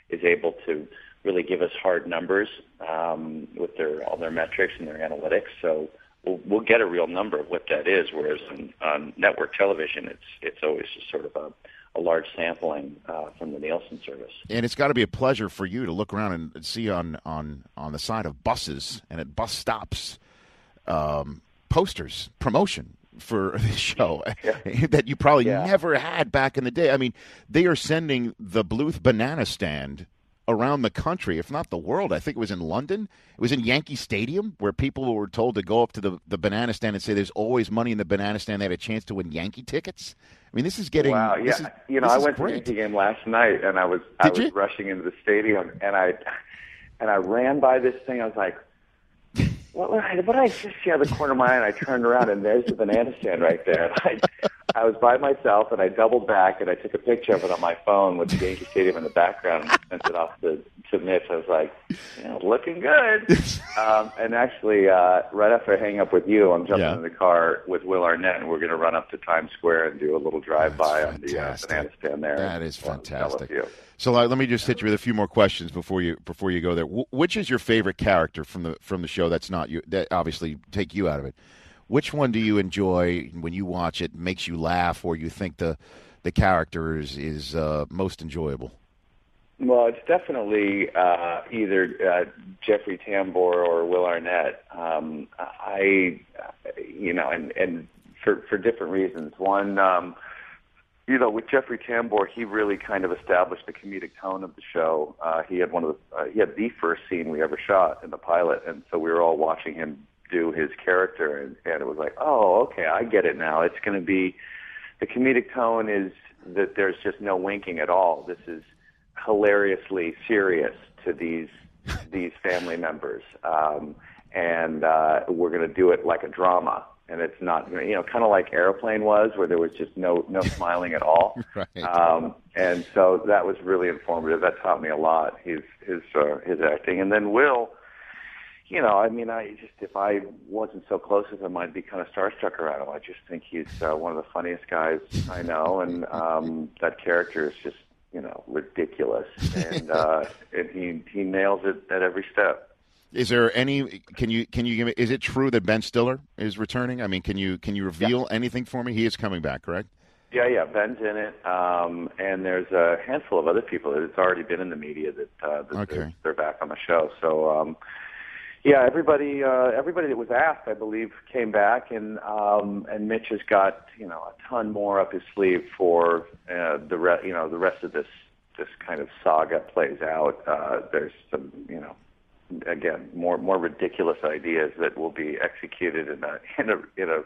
is able to really give us hard numbers um, with their all their metrics and their analytics. So we'll, we'll get a real number of what that is. Whereas on, on network television, it's it's always just sort of a a large sampling uh, from the Nielsen service. And it's got to be a pleasure for you to look around and see on on on the side of buses and at bus stops um, posters promotion for this show yeah. that you probably yeah. never had back in the day. I mean, they are sending the Bluth banana stand around the country, if not the world. I think it was in London. It was in Yankee Stadium where people were told to go up to the, the banana stand and say there's always money in the banana stand. They had a chance to win Yankee tickets. I mean, this is getting. Wow, yeah. Is, you know, I went great. to the game last night, and I was Did I was you? rushing into the stadium, and I and I ran by this thing. I was like, what, what, did I just see out of the corner of my eye? And I turned around, and there's the banana stand right there. And I, I was by myself, and I doubled back, and I took a picture of it on my phone with the Yankee Stadium in the background, and sent it off to to Mitch. I was like, yeah, looking good. um, and actually, uh, right after I hang up with you, I'm jumping Yeah. in the car with Will Arnett, and we're going to run up to Times Square and do a little drive by on the uh, banana stand there. That is Well, tell us fantastic. So uh, let me just hit you with a few more questions before you before you go there. Wh- which is your favorite character from the from the show? That's not you. That obviously take you out of it. Which one do you enjoy when you watch it? Makes you laugh, or you think the the character is is uh, most enjoyable? Well, it's definitely uh, either uh, Jeffrey Tambor or Will Arnett. Um, I, you know, and and for for different reasons. One, um, you know, with Jeffrey Tambor, he really kind of established the comedic tone of the show. Uh, he had one of the uh, he had the first scene we ever shot in the pilot, and so we were all watching him do his character, and, and it was like, oh, okay, I get it now. It's going to be the comedic tone is that there's just no winking at all. This is hilariously serious to these these family members, um, and uh, we're going to do it like a drama. And it's not, you know, kind of like Airplane was, where there was just no no smiling at all. Right. Um, and so that was really informative. That taught me a lot. His his uh, his acting, and then Will. You know, I mean, I just if I wasn't so close with him, I'd be kind of starstruck around him. I just think he's uh, one of the funniest guys I know, and um, that character is just you know ridiculous, and uh, and he he nails it at every step. Is there any? Can you can you give me? Is it true that Ben Stiller is returning? I mean, can you can you reveal anything for me? He is coming back, correct? Yeah, yeah, Ben's in it, um, and there's a handful of other people. It's already been in the media that, uh, that Okay. they're, they're back on the show. So, um, yeah, everybody, uh, everybody that was asked, I believe, came back, and um, and Mitch has got you know a ton more up his sleeve for uh, the re- you know the rest of this this kind of saga plays out. Uh, there's some you know again more more ridiculous ideas that will be executed in a in a in a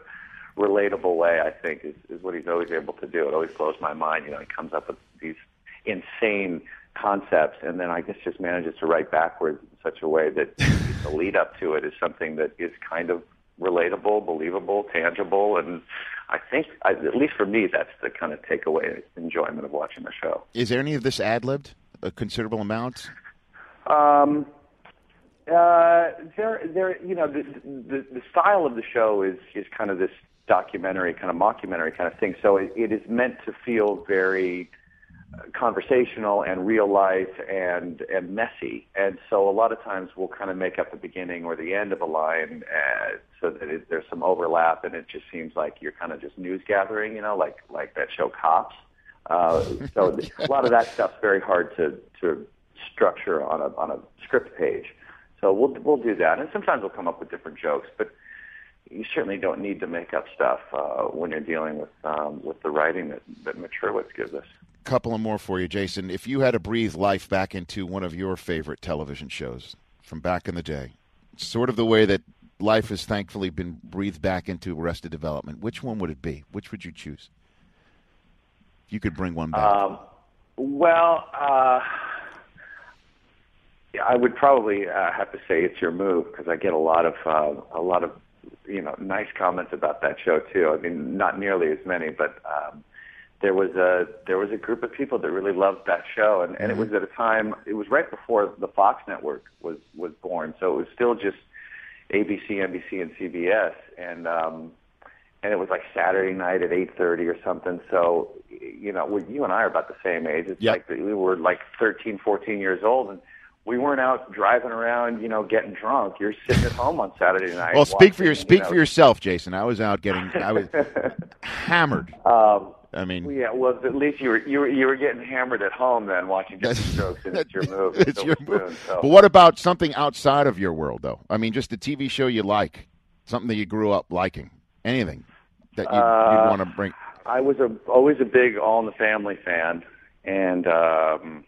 relatable way. I think is is what he's always able to do. It always blows my mind. You know, he comes up with these insane concepts, and then I guess just manages to write backwards in such a way that the lead up to it is something that is kind of relatable, believable, tangible, and I think, at least for me, that's the kind of takeaway enjoyment of watching the show. Is there any of this ad libbed? A considerable amount. Um, uh, there, there, you know, the, the the style of the show is is kind of this documentary, kind of mockumentary kind of thing. So it, it is meant to feel very conversational and real life and and messy. And so a lot of times we'll kind of make up the beginning or the end of a line uh, so that it, there's some overlap, and it just seems like you're kind of just news gathering, you know, like like that show Cops. Uh, so a lot of that stuff's very hard to to structure on a on a script page. So we'll we'll do that, and sometimes we'll come up with different jokes, but you certainly don't need to make up stuff uh, when you're dealing with um, with the writing that that Mitch Hurwitz gives us. Couple of more for you, Jason. If you had to breathe life back into one of your favorite television shows from back in the day, sort of the way that life has thankfully been breathed back into Arrested Development, which one would it be? Which would you choose? If you could bring one back. Um, well, uh, I would probably uh, have to say it's your move because I get a lot of uh, a lot of you know nice comments about that show too. I mean, not nearly as many, but um, there was a there was a group of people that really loved that show, and, and it was at a time. It was right before the Fox network was was born, so it was still just ABC, NBC, and CBS, and um, and it was like Saturday night at eight thirty or something. So you know, we, you and I are about the same age. It's Yep. like we were like thirteen, fourteen years old, and we weren't out driving around, you know, getting drunk. You're sitting at home on Saturday night. Well, speak for your speak you know, for yourself, Jason. I was out getting I was hammered. Um, I mean, well, yeah, well, at least you were you were you were getting hammered at home then, watching Diff'rent Strokes, and it's your move. it's your Spoon, move. So. But what about something outside of your world, though? I mean, just a TV show you like, something that you grew up liking, anything that you, Uh, you'd want to bring. I was a always a big All in the Family fan, and um,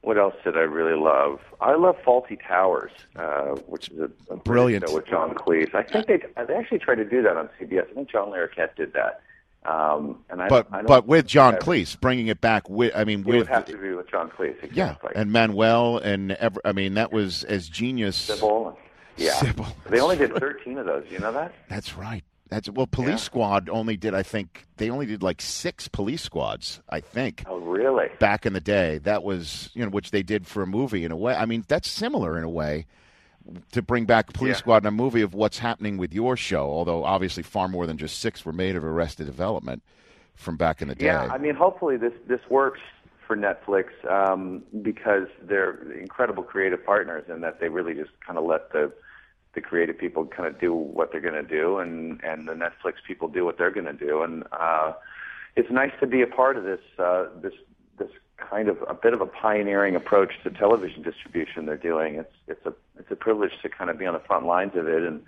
what else did I really love? I love Fawlty Towers, uh, which is a, a Brilliant. show with John Cleese. I think they they actually tried to do that on CBS. I think John Larroquette did that. Um, and I, But I but with John Cleese, bringing it back with I mean it with would have to be with John Cleese. yeah, and Manuel and ever, I mean that was as genius. Sybil. Yeah. Sybil. They only did 13 of those. You know that? That's right. That's well, Police Yeah. Squad only did I think they only did like six police squads. I think Oh, really? back in the day. That was you know which they did for a movie in a way. I mean that's similar in a way to bring back Police Yeah. Squad in a movie of what's happening with your show. Although obviously far more than just six were made of Arrested Development from back in the day. Yeah, I mean, hopefully this this works for Netflix um, because they're incredible creative partners, and that they really just kind of let the the creative people kind of do what they're going to do, and and the Netflix people do what they're going to do, and uh, it's nice to be a part of this uh, this this kind of a bit of a pioneering approach to television distribution they're doing. It's it's a it's a privilege to kind of be on the front lines of it, and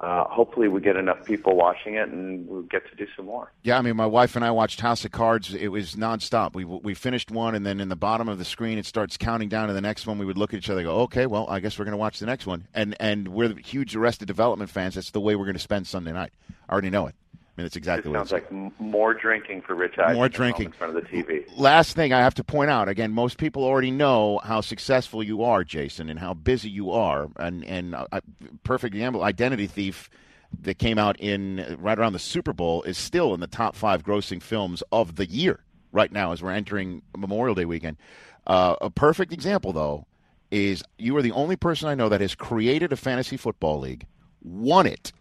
uh, hopefully we get enough people watching it, and we'll get to do some more. Yeah, I mean, my wife and I watched House of Cards. It was nonstop. We we finished one, and then in the bottom of the screen, it starts counting down to the next one. We would look at each other, and go, "Okay, well, I guess we're going to watch the next one." And and we're huge Arrested Development fans. That's the way we're going to spend Sunday night. I already know it. I mean, that's exactly It sounds it's like more drinking for Rich Eisen. More drinking. in front of the TV. last thing I have to point out again, most people already know how successful you are, Jason, and how busy you are. And and uh, perfect example, Identity Thief, that came out in right around the Super Bowl, is still in the top five grossing films of the year right now as we're entering Memorial Day weekend. Uh, a perfect example, though, is you are the only person I know that has created a fantasy football league, won it,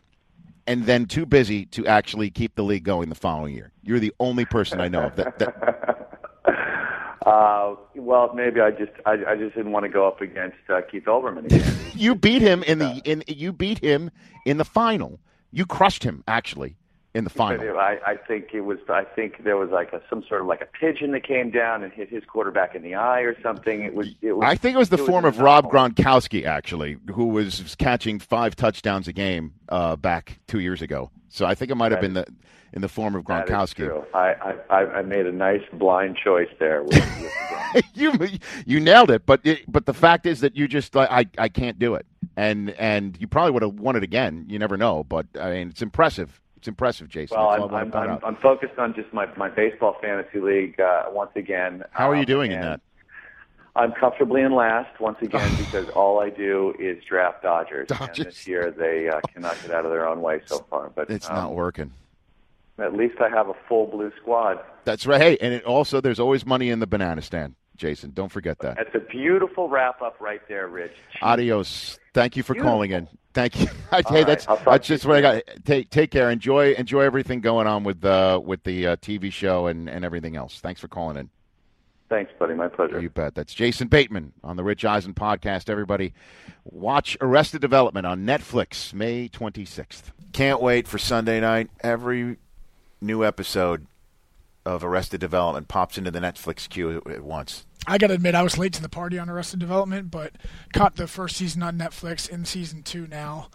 and then too busy to actually keep the league going the following year. You're the only person I know of that. that Uh, well, maybe I just I, I just didn't want to go up against uh, Keith Olbermann again. you beat him in the in you beat him in the final. You crushed him actually in the final. I, I think it was I think there was like a, some sort of like a pigeon that came down and hit his quarterback in the eye or something. It was. It was I think it was the it form an of Rob. Gronkowski actually, who was catching five touchdowns a game uh, back two years ago. So I think it might have been the in the form of Gronkowski. I, I I I made a nice blind choice there. With, with the you you nailed it, but it, but the fact is that you just I I can't do it, and and you probably would have won it again. You never know, but I mean it's impressive. It's impressive, Jason. Well, I'm, I'm, want to point I'm. I'm focused on just my, my baseball fantasy league uh, once again. How are you Um, doing in that? I'm comfortably in last once again because all I do is draft Dodgers. And this year they uh, cannot get out of their own way so far. But It's um, not working. At least I have a full blue squad. That's right. Hey, and it also there's always money in the banana stand, Jason. Don't forget that. That's a beautiful wrap up right there, Rich. Adios. Thank you for Beautiful. calling in. Thank you. hey, right, that's that's you just what I got. Take take care. Enjoy enjoy everything going on with uh, with the uh, TV show and, and everything else. Thanks for calling in. Thanks, buddy. My pleasure. You bet. That's Jason Bateman on the Rich Eisen podcast. Everybody, watch Arrested Development on Netflix May 26th. Can't wait for Sunday night. Every new episode of Arrested Development pops into the Netflix queue at, at once. I got to admit, I was late to the party on Arrested Development, but caught the first season on Netflix in season two now.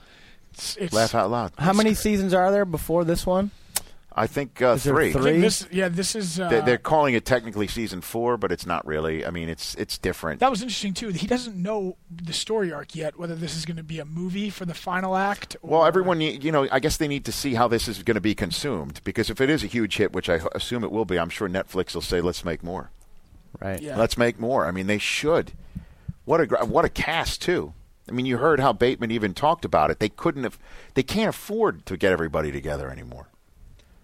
It's, it's Laugh out loud. How many seasons are there before this one? I think uh, Is there three. I think? This, yeah, this is. Uh, They- They're calling it technically season four, but it's not really. I mean, it's it's different. that was interesting too. He doesn't know the story arc yet, whether this is going to be a movie for the final act. Or, Well, everyone, you you know, I guess they need to see how this is going to be consumed because if it is a huge hit, which I assume it will be, I'm sure Netflix will say, "Let's make more. Right. Yeah. Let's make more." I mean, they should. What a what a cast too. I mean, you heard how Bateman even talked about it. They couldn't have, they can't afford to get everybody together anymore.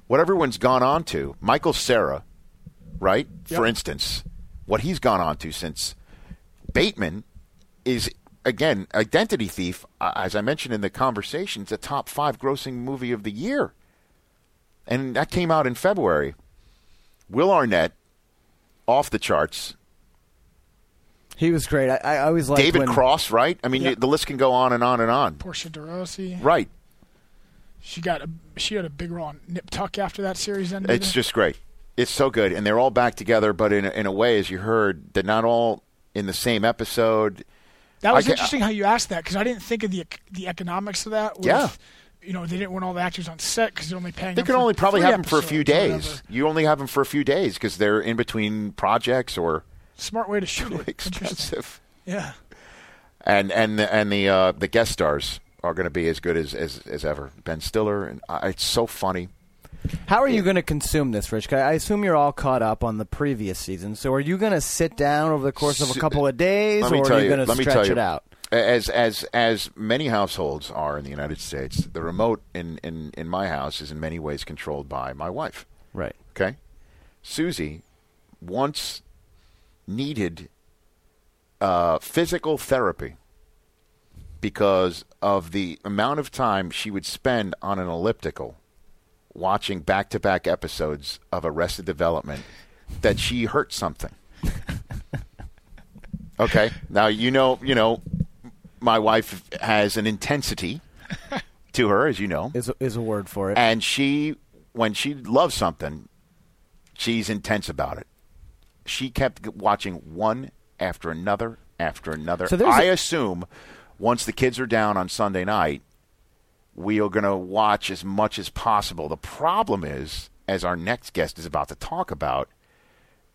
What everyone's gone on to, Michael Cera, right? Yep. For instance, what he's gone on to since Bateman is again Identity Thief. uh, As I mentioned in the conversation, it's a top five grossing movie of the year, and that came out in February. Will Arnett, off the charts. He was great. I, I always liked David when, Cross, right? I mean, Yeah. you- the list can go on and on and on. Portia de Rossi. Right. She got a she had a big role on Nip Tuck after that series ended. It's just great. It's so good, and they're all back together, but in a, in a way, as you heard, they're not all in the same episode. That was interesting how you asked that because I didn't think of the the economics of that. With, Yeah. You know, they didn't want all the actors on set because they're only paying. They can only probably have them for a few days. You only have them for a few days because they're in between projects or Smart way to shoot it. Expensive. Yeah. And and the, and the uh, the guest stars are going to be as good as, as as ever. Ben Stiller, and uh, it's so funny. How are you going to consume this, Rich? I assume you're all caught up on the previous season. So are you going to sit down over the course of a couple of days, or are you you. going to stretch it out? As as as many households are in the United States, the remote in in in my house is in many ways controlled by my wife. Right. Okay. Susie once needed uh, physical therapy because of the amount of time she would spend on an elliptical watching back to back episodes of Arrested Development that she hurt something. okay. Now, you know, you know, my wife has an intensity to her, as you know Is a, is a word for it. and she when she loves something she's intense about it she kept watching one after another after another So i a- assume once the kids are down on sunday night we are going to watch as much as possible the problem is as our next guest is about to talk about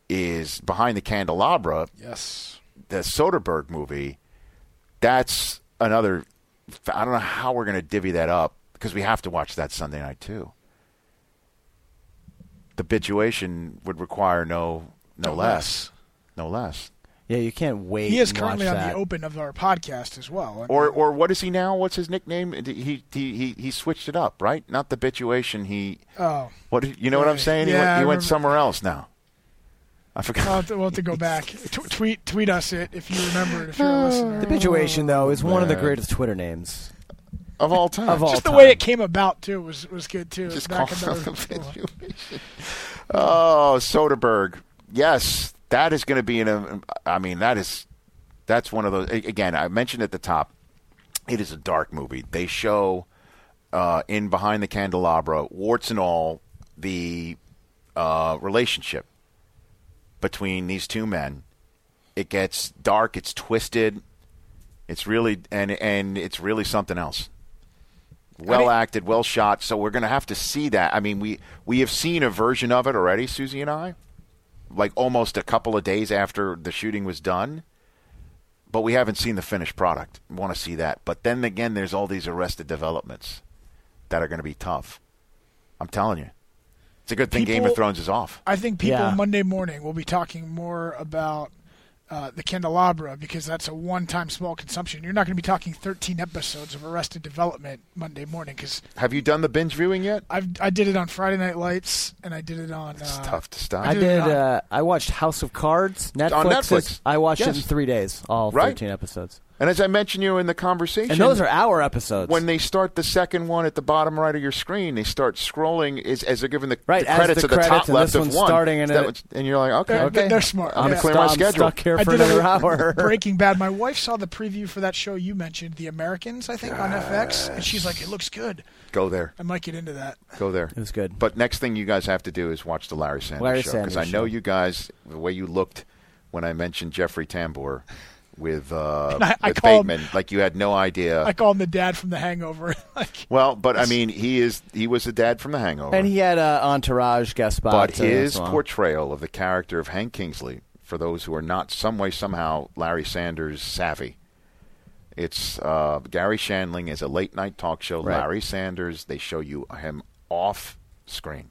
is behind the candelabra Yes. the soderbergh movie that's another i don't know how we're going to divvy that up because we have to watch that sunday night too the bitchuation would require no no, No less. less. no less yeah, you can't wait. He is and currently watch on that. the open of our podcast as well. I mean, or or what is he now what's his nickname he he he, he switched it up right not the bitchuation he oh, what you know what i'm Right. saying he Yeah, went, he went somewhere else now i forgot I'll have, to, we'll have to go back. T- tweet tweet us it if you remember it. If you're a ah. listener. The Bitchuation, though, is one of the greatest Twitter names of all time of all Just the time. way it came about too was was good too. just Back call in the- the Bitchuation. Oh, Soderbergh. Yes, that is going to be in a. I mean, that is that's one of those. Again, I mentioned at the top, it is a dark movie. They show uh, in Behind the Candelabra, warts and all, the uh, relationship between these two men. It gets dark. It's twisted. It's really and and it's really something else well didn't- acted, well shot. So we're going to have to see that. I mean, we we have seen a version of it already, Susie and I, like almost a couple of days after the shooting was done. But we haven't seen the finished product. We want to see that. But then again, there's all these arrested developments that are going to be tough. I'm telling you, it's a good thing Game of People- Thrones is off. I think people Yeah. Monday morning will be talking more about uh, the Candelabra because that's a one-time small consumption. You're not going to be talking 13 episodes of Arrested Development Monday morning because Have you done the binge viewing yet? I've I did it on Friday Night Lights and I did it on. It's uh, tough to stop. I did did. on- Uh, I watched House of Cards. Netflix. On is- Netflix. I watched it in three days. All Right. thirteen episodes. And as I mentioned you in the conversation, And those are hour episodes. when they start the second one at the bottom right of your screen, they start scrolling is, as they're giving the, Right, the credits the at the credits, top and left this of one's one. starting in Is that a- what- and you're like, okay, They're, Okay. they're smart. I'm yeah. gonna clear my schedule. stuck here I for did another hour. Breaking Bad. My wife saw the preview for that show you mentioned, The Americans, I think, on FX, and she's like, "It looks good. Go there, I might get into that." go there. It was good. But next thing you guys have to do is watch the Larry Sanders Larry show because I know you guys the way you looked when I mentioned Jeffrey Tambor with uh, I- I with call him- Bateman, like you had no idea. I call him the dad from The Hangover. like, well, but I mean, he is he was the dad from The Hangover, and he had an entourage guest spot. but his well. portrayal of the character of Hank Kingsley, for those who are not some way somehow Larry Sanders savvy, it's uh, Garry Shandling is a late night talk show. Right. Larry Sanders, they show you him off screen,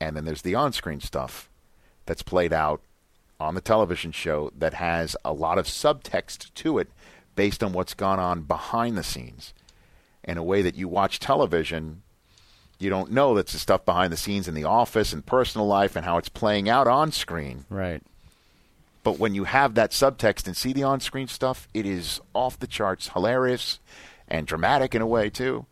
and then there's the on screen stuff that's played out on the television show that has a lot of subtext to it based on what's gone on behind the scenes in a way that you watch television You don't know that's the stuff behind the scenes in the office and personal life and how it's playing out on screen. Right. But when you have that subtext and see the on screen stuff, it is off the charts, hilarious and dramatic in a way, too.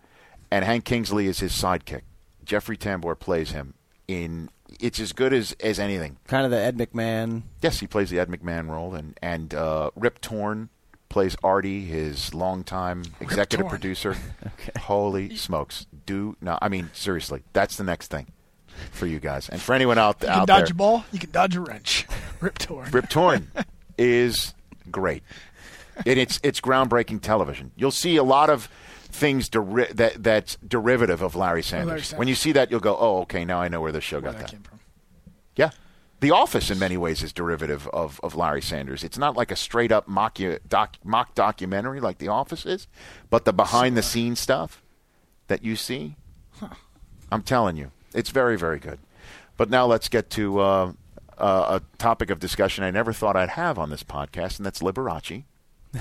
And Hank Kingsley is his sidekick. Jeffrey Tambor plays him in. It's as good as, as anything. Kind of the Ed McMahon. Yes, he plays the Ed McMahon role, and and uh, Rip Torn plays Artie, his longtime executive producer. Holy smokes! Do not. I mean, seriously, that's the next thing for you guys, and for anyone out, You can out dodge there. a ball. You can dodge a wrench. Rip torn. Rip Torn is great. And it's it's groundbreaking television. You'll see a lot of things deri- that that's derivative of Larry Sanders. Sanders. When you see that, you'll go, "Oh, okay, now I know where this show got that." Yeah. The Office, in many ways, is derivative of, of Larry Sanders. It's not like a straight up mock, doc, mock documentary like The Office is, but the behind the scenes stuff that you see, I'm telling you, it's very, very good. But now let's get to uh, uh, a topic of discussion I never thought I'd have on this podcast, and that's Liberace.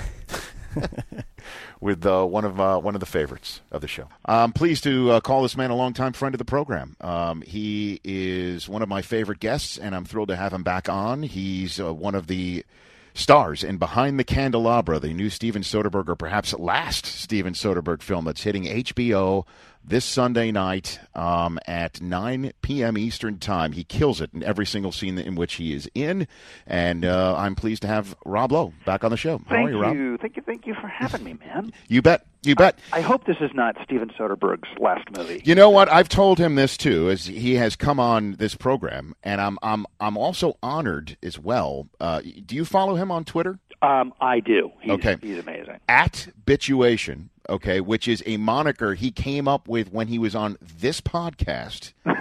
with uh, one of uh, one of the favorites of the show. I'm pleased to uh, call this man a longtime friend of the program. Um, he is one of my favorite guests, and I'm thrilled to have him back on. He's uh, one of the stars in Behind the Candelabra, the new Steven Soderbergh, or perhaps last Steven Soderbergh film that's hitting HBO this Sunday night um, at 9 p.m. Eastern Time. He kills it in every single scene in which he is in, and uh, I'm pleased to have Rob Lowe back on the show. How Thank are you, Rob? you, thank you, thank you for having me, man. You bet. You bet. I hope this is not Steven Soderbergh's last movie. You know what? I've told him this too, as he has come on this program, and I'm I'm I'm also honored as well. Uh, do you follow him on Twitter? Um, I do. He's, Okay. he's amazing. At Bitchuation, okay, which is a moniker he came up with when he was on this podcast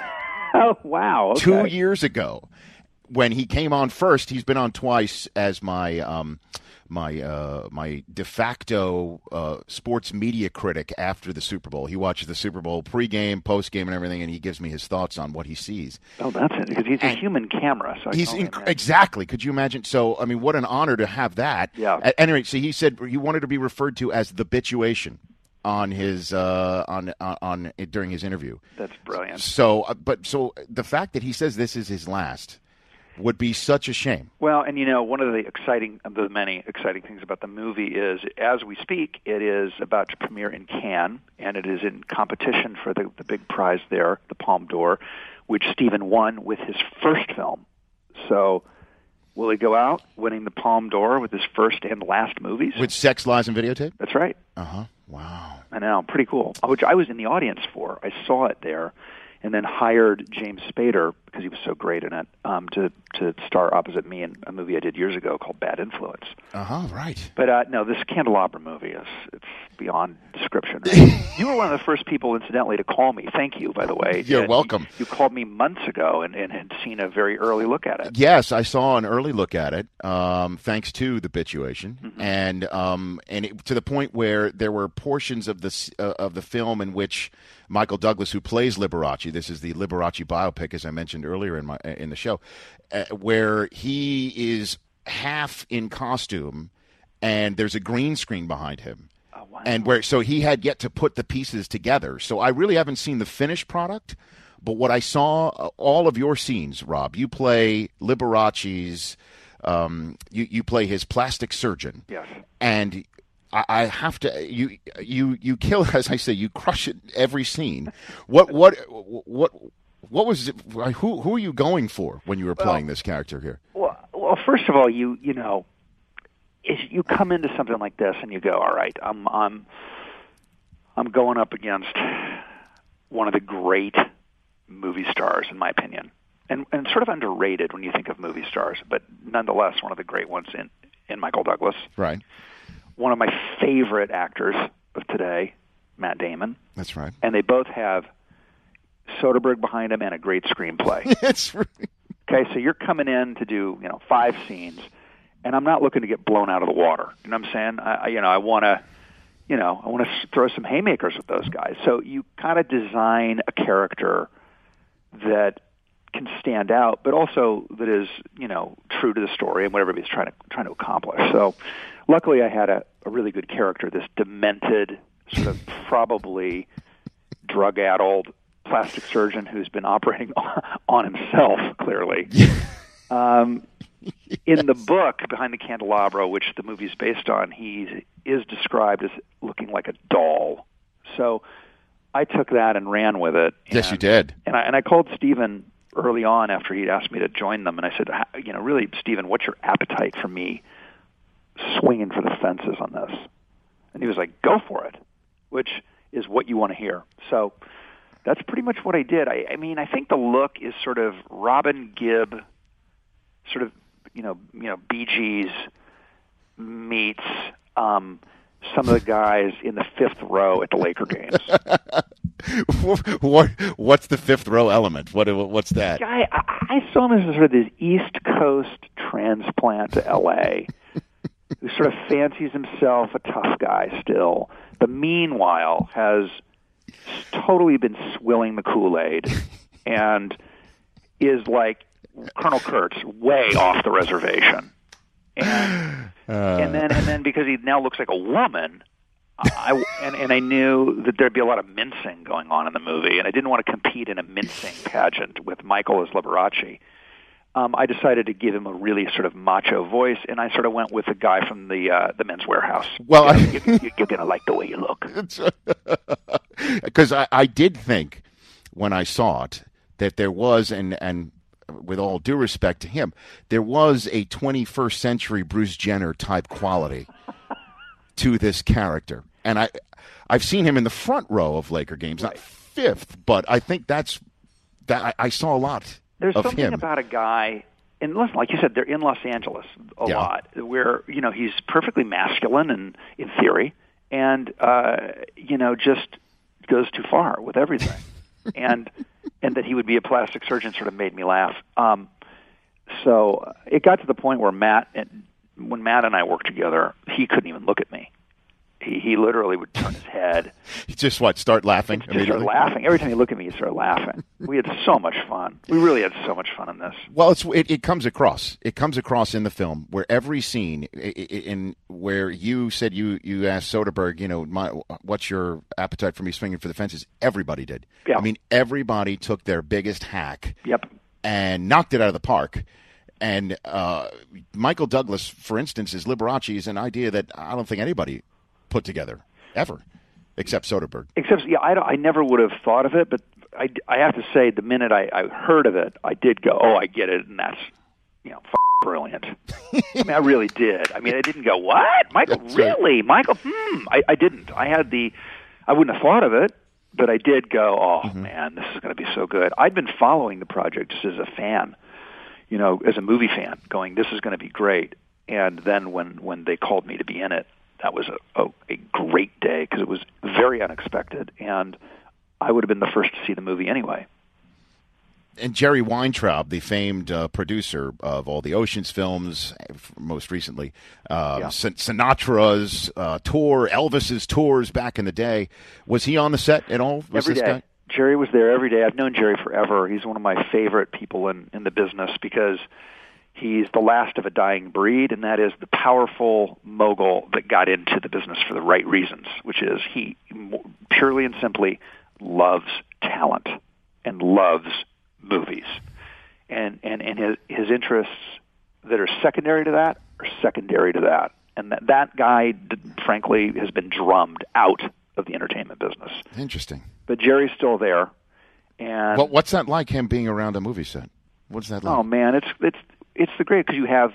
Oh wow! Okay. two years ago. When he came on first, he's been on twice as my um, my uh, my de facto uh, sports media critic after the Super Bowl. He watches the Super Bowl pregame, postgame, and everything, and he gives me his thoughts on what he sees. Oh, that's it. Because he's a human camera. So He's inc- exactly. Could you imagine? So, I mean, what an honor to have that. Yeah. At any rate, so he said he wanted to be referred to as the bitchuation on his uh, on, on on during his interview. That's brilliant. So, uh, but so the fact that he says this is his last would be such a shame. Well, and you know, one of the exciting, of the many exciting things about the movie is, as we speak, it is about to premiere in Cannes, and it is in competition for the, the big prize there, the Palme d'Or, which Steven won with his first film. So, will he go out winning the Palme d'Or with his first and last movies? With sex, lies, and videotape. That's right. Uh huh. Wow. I know, pretty cool. Which I was in the audience for. I saw it there, and then hired James Spader because he was so great in it um, to to star opposite me in a movie I did years ago called Bad Influence. Uh huh. Right. But uh, no, this Candelabra movie is it's beyond description. you were one of the first people, incidentally, to call me. Thank you, by the way. You're And welcome. You, you called me months ago and, and had seen a very early look at it. Yes, I saw an early look at it, um, thanks to the bitchuation, Mm-hmm. and um, and it, to the point where there were portions of the uh, of the film in which Michael Douglas, who plays Liberace, this is the Liberace biopic, as I mentioned earlier in my in the show, uh, where he is half in costume, and there's a green screen behind him. And where so he had yet to put the pieces together. So I really haven't seen the finished product, but what I saw, uh, all of your scenes, Rob, you play Liberace's, um, you you play his plastic surgeon, Yes. and I, I have to you you you kill as I say you crush it every scene. What what what what was it, who who are you going for when you were playing this character here? Well, well, first of all, you you know, is you come into something like this and you go, all right, I'm I'm I'm going up against one of the great movie stars, in my opinion, and and sort of underrated when you think of movie stars, but nonetheless one of the great ones in in Michael Douglas, Right, one of my favorite actors of today, Matt Damon, that's right. and they both have Soderbergh behind him and a great screenplay. That's right. Okay, so you're coming in to do you know five scenes, and I'm not looking to get blown out of the water. You know what I'm saying? I, you know, I want to, you know, I want to throw some haymakers with those guys. So you kind of design a character that can stand out, but also that is you know true to the story and what everybody's trying to trying to accomplish. So, luckily, I had a, a really good character, this demented, sort of probably drug-addled plastic surgeon who's been operating on himself, clearly. um, in the book Behind the Candelabra, which the movie's based on, he is described as looking like a doll. So I took that and ran with it. Yes, you did. And I, and I called Steven early on after he'd asked me to join them, and I said, you know, really, Steven, what's your appetite for me swinging for the fences on this? And he was like, go for it, which is what you want to hear. So that's pretty much what I did. I, I mean, I think the look is sort of Robin Gibb, sort of, you know, you know, Bee Gees meets um, some of the guys in the fifth row at the Laker games. what what's the fifth row element? What what's that? I, I saw him as sort of this East Coast transplant to L.A. who sort of fancies himself a tough guy still, but meanwhile has totally been swilling the Kool Aid and is like Colonel Kurtz, way off the reservation. And, uh. and then and then because he now looks like a woman, I and, and I knew that there'd be a lot of mincing going on in the movie, and I didn't want to compete in a mincing pageant with Michael as Liberace. Um, I decided to give him a really sort of macho voice, and I sort of went with the guy from the uh, the Men's Wearhouse. Well, you know, you, you're gonna like the way you look. Because I, I did think when I saw it that there was, and and with all due respect to him, there was a 21st century Bruce Jenner type quality to this character. And I, I've seen him in the front row of Laker games, right. not fifth, but I think that's that I, I saw a lot. There's of something him. about a guy, and listen, like you said, they're in Los Angeles a Yeah. lot, where you know he's perfectly masculine and in theory, and uh, you know just goes too far with everything, and and that he would be a plastic surgeon sort of made me laugh. Um, so it got to the point where Matt, and when Matt and I worked together, he couldn't even look at me. He, he literally would turn his head, You just what start laughing just start laughing. Every time he looked at me, he'd start laughing. We had so much fun. We really had so much fun in this. Well, it's it, it comes across. It comes across in the film where every scene in where you said you you asked Soderbergh, you know, my, what's your appetite for me swinging for the fences? Everybody did. Yeah. I mean, everybody took their biggest hack Yep. and knocked it out of the park. And uh, Michael Douglas, for instance, is Liberace is an idea that I don't think anybody put together ever, except Soderbergh. Except, yeah, I, don't- I never would have thought of it, but I, I have to say, the minute I, I heard of it, I did go, oh, I get it, and that's, you know, f- brilliant. I mean, I really did. I mean, I didn't go, what? Michael, That's right. really? Michael, hmm. I, I didn't. I had the, I wouldn't have thought of it, but I did go, oh, Mm-hmm. man, this is going to be so good. I'd been following the project just as a fan, you know, as a movie fan, going, this is going to be great. And then when, when they called me to be in it, that was a, a, a great day because it was very unexpected, and I would have been the first to see the movie anyway. and Jerry Weintraub, the famed uh, producer of all the Ocean's films, most recently, uh, Yeah. Sin- Sinatra's uh, tour, Elvis's tours back in the day, was he on the set at all? Was every this day. guy? Jerry was there every day. I've known Jerry forever. He's one of my favorite people in, in the business because he's the last of a dying breed, and that is the powerful mogul that got into the business for the right reasons, which is he purely and simply loves talent and loves movies. And, and, and his, his interests that are secondary to that are secondary to that. And that, that guy, frankly, has been drummed out of the entertainment business Interesting. but Jerry's still there. And What, what's that like, him being around a movie set? What's that like? oh man, it's it's it's the great because you have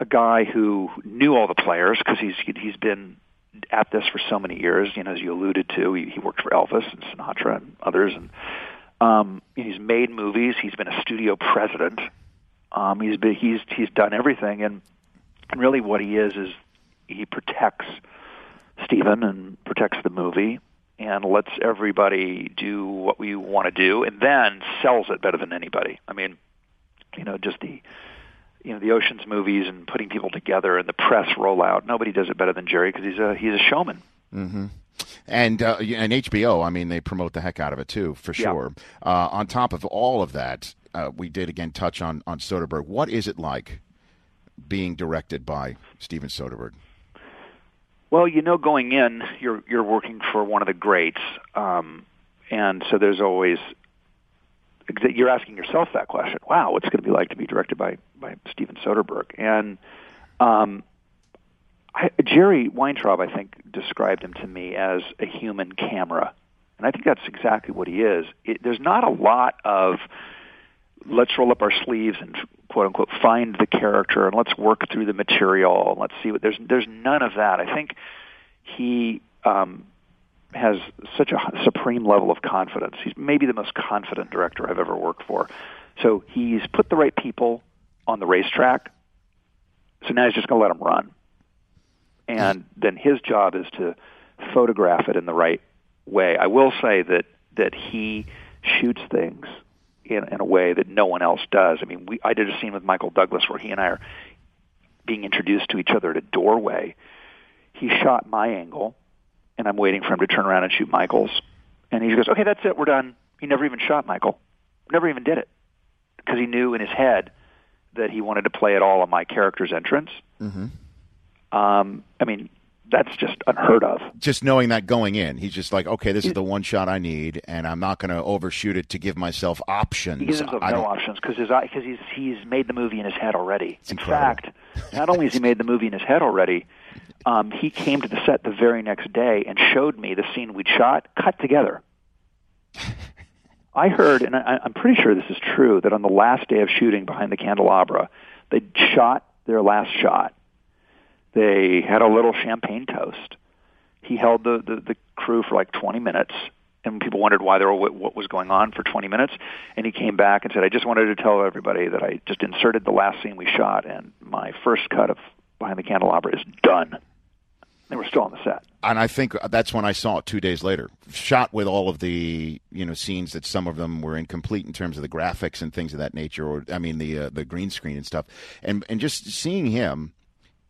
a guy who knew all the players because he's he's been at this for so many years. You know, as you alluded to, he, he worked for Elvis and Sinatra and others, and um, he's made movies. He's been a studio president. Um, he's been, he's he's done everything, and and really what he is is he protects Steven and protects the movie and lets everybody do what we want to do, and then sells it better than anybody. I mean, you know, just the you know the Ocean's movies and putting people together and the press rollout. Nobody does it better than Jerry because he's a he's a showman. hmm And uh, and HBO, I mean, they promote the heck out of it too, for Yeah. sure. Uh, on top of all of that, uh, we did again touch on on Soderbergh. What is it like being directed by Steven Soderbergh? Well, you know, going in, you're you're working for one of the greats, um, and so there's always you're asking yourself that question. Wow, what's it going to be like to be directed by by Steven Soderbergh? And um, I, Jerry Weintraub, I think, described him to me as a human camera, and I think that's exactly what he is. It, there's not a lot of let's roll up our sleeves and quote unquote find the character and let's work through the material and let's see what there's there's none of that. I think he um, has such a supreme level of confidence. He's maybe the most confident director I've ever worked for. So he's put the right people on the racetrack. So now he's just going to let them run. And then his job is to photograph it in the right way. I will say that that he shoots things in, in a way that no one else does. I mean, we I did a scene with Michael Douglas where he and I are being introduced to each other at a doorway. He shot my angle and I'm waiting for him to turn around and shoot Michael's. And he goes, "Okay, that's it. We're done." He never even shot Michael. Never even did it because he knew in his head that he wanted to play it all on my character's entrance. Mm-hmm. Um, I mean, that's just unheard of. Just knowing that going in, he's just like, okay, this is the one shot I need, and I'm not going to overshoot it to give myself options. He gives himself I no don't- options because he's he's made the movie in his head already. in incredible. fact, not only has he made the movie in his head already, um, he came to the set the very next day and showed me the scene we'd shot cut together. I heard, and I, I'm pretty sure this is true, that on the last day of shooting behind the candelabra, they shot their last shot. They had a little champagne toast. He held the, the, the crew for like 20 minutes, and people wondered why they were what, what was going on for 20 minutes. And he came back and said, "I just wanted to tell everybody that I just inserted the last scene we shot, and my first cut of Behind the Candelabra is done." They were still on the set. and I think that's when I saw it two days later, shot with all of the you know scenes that some of them were incomplete in terms of the graphics and things of that nature, or I mean the uh, the green screen and stuff, and and just seeing him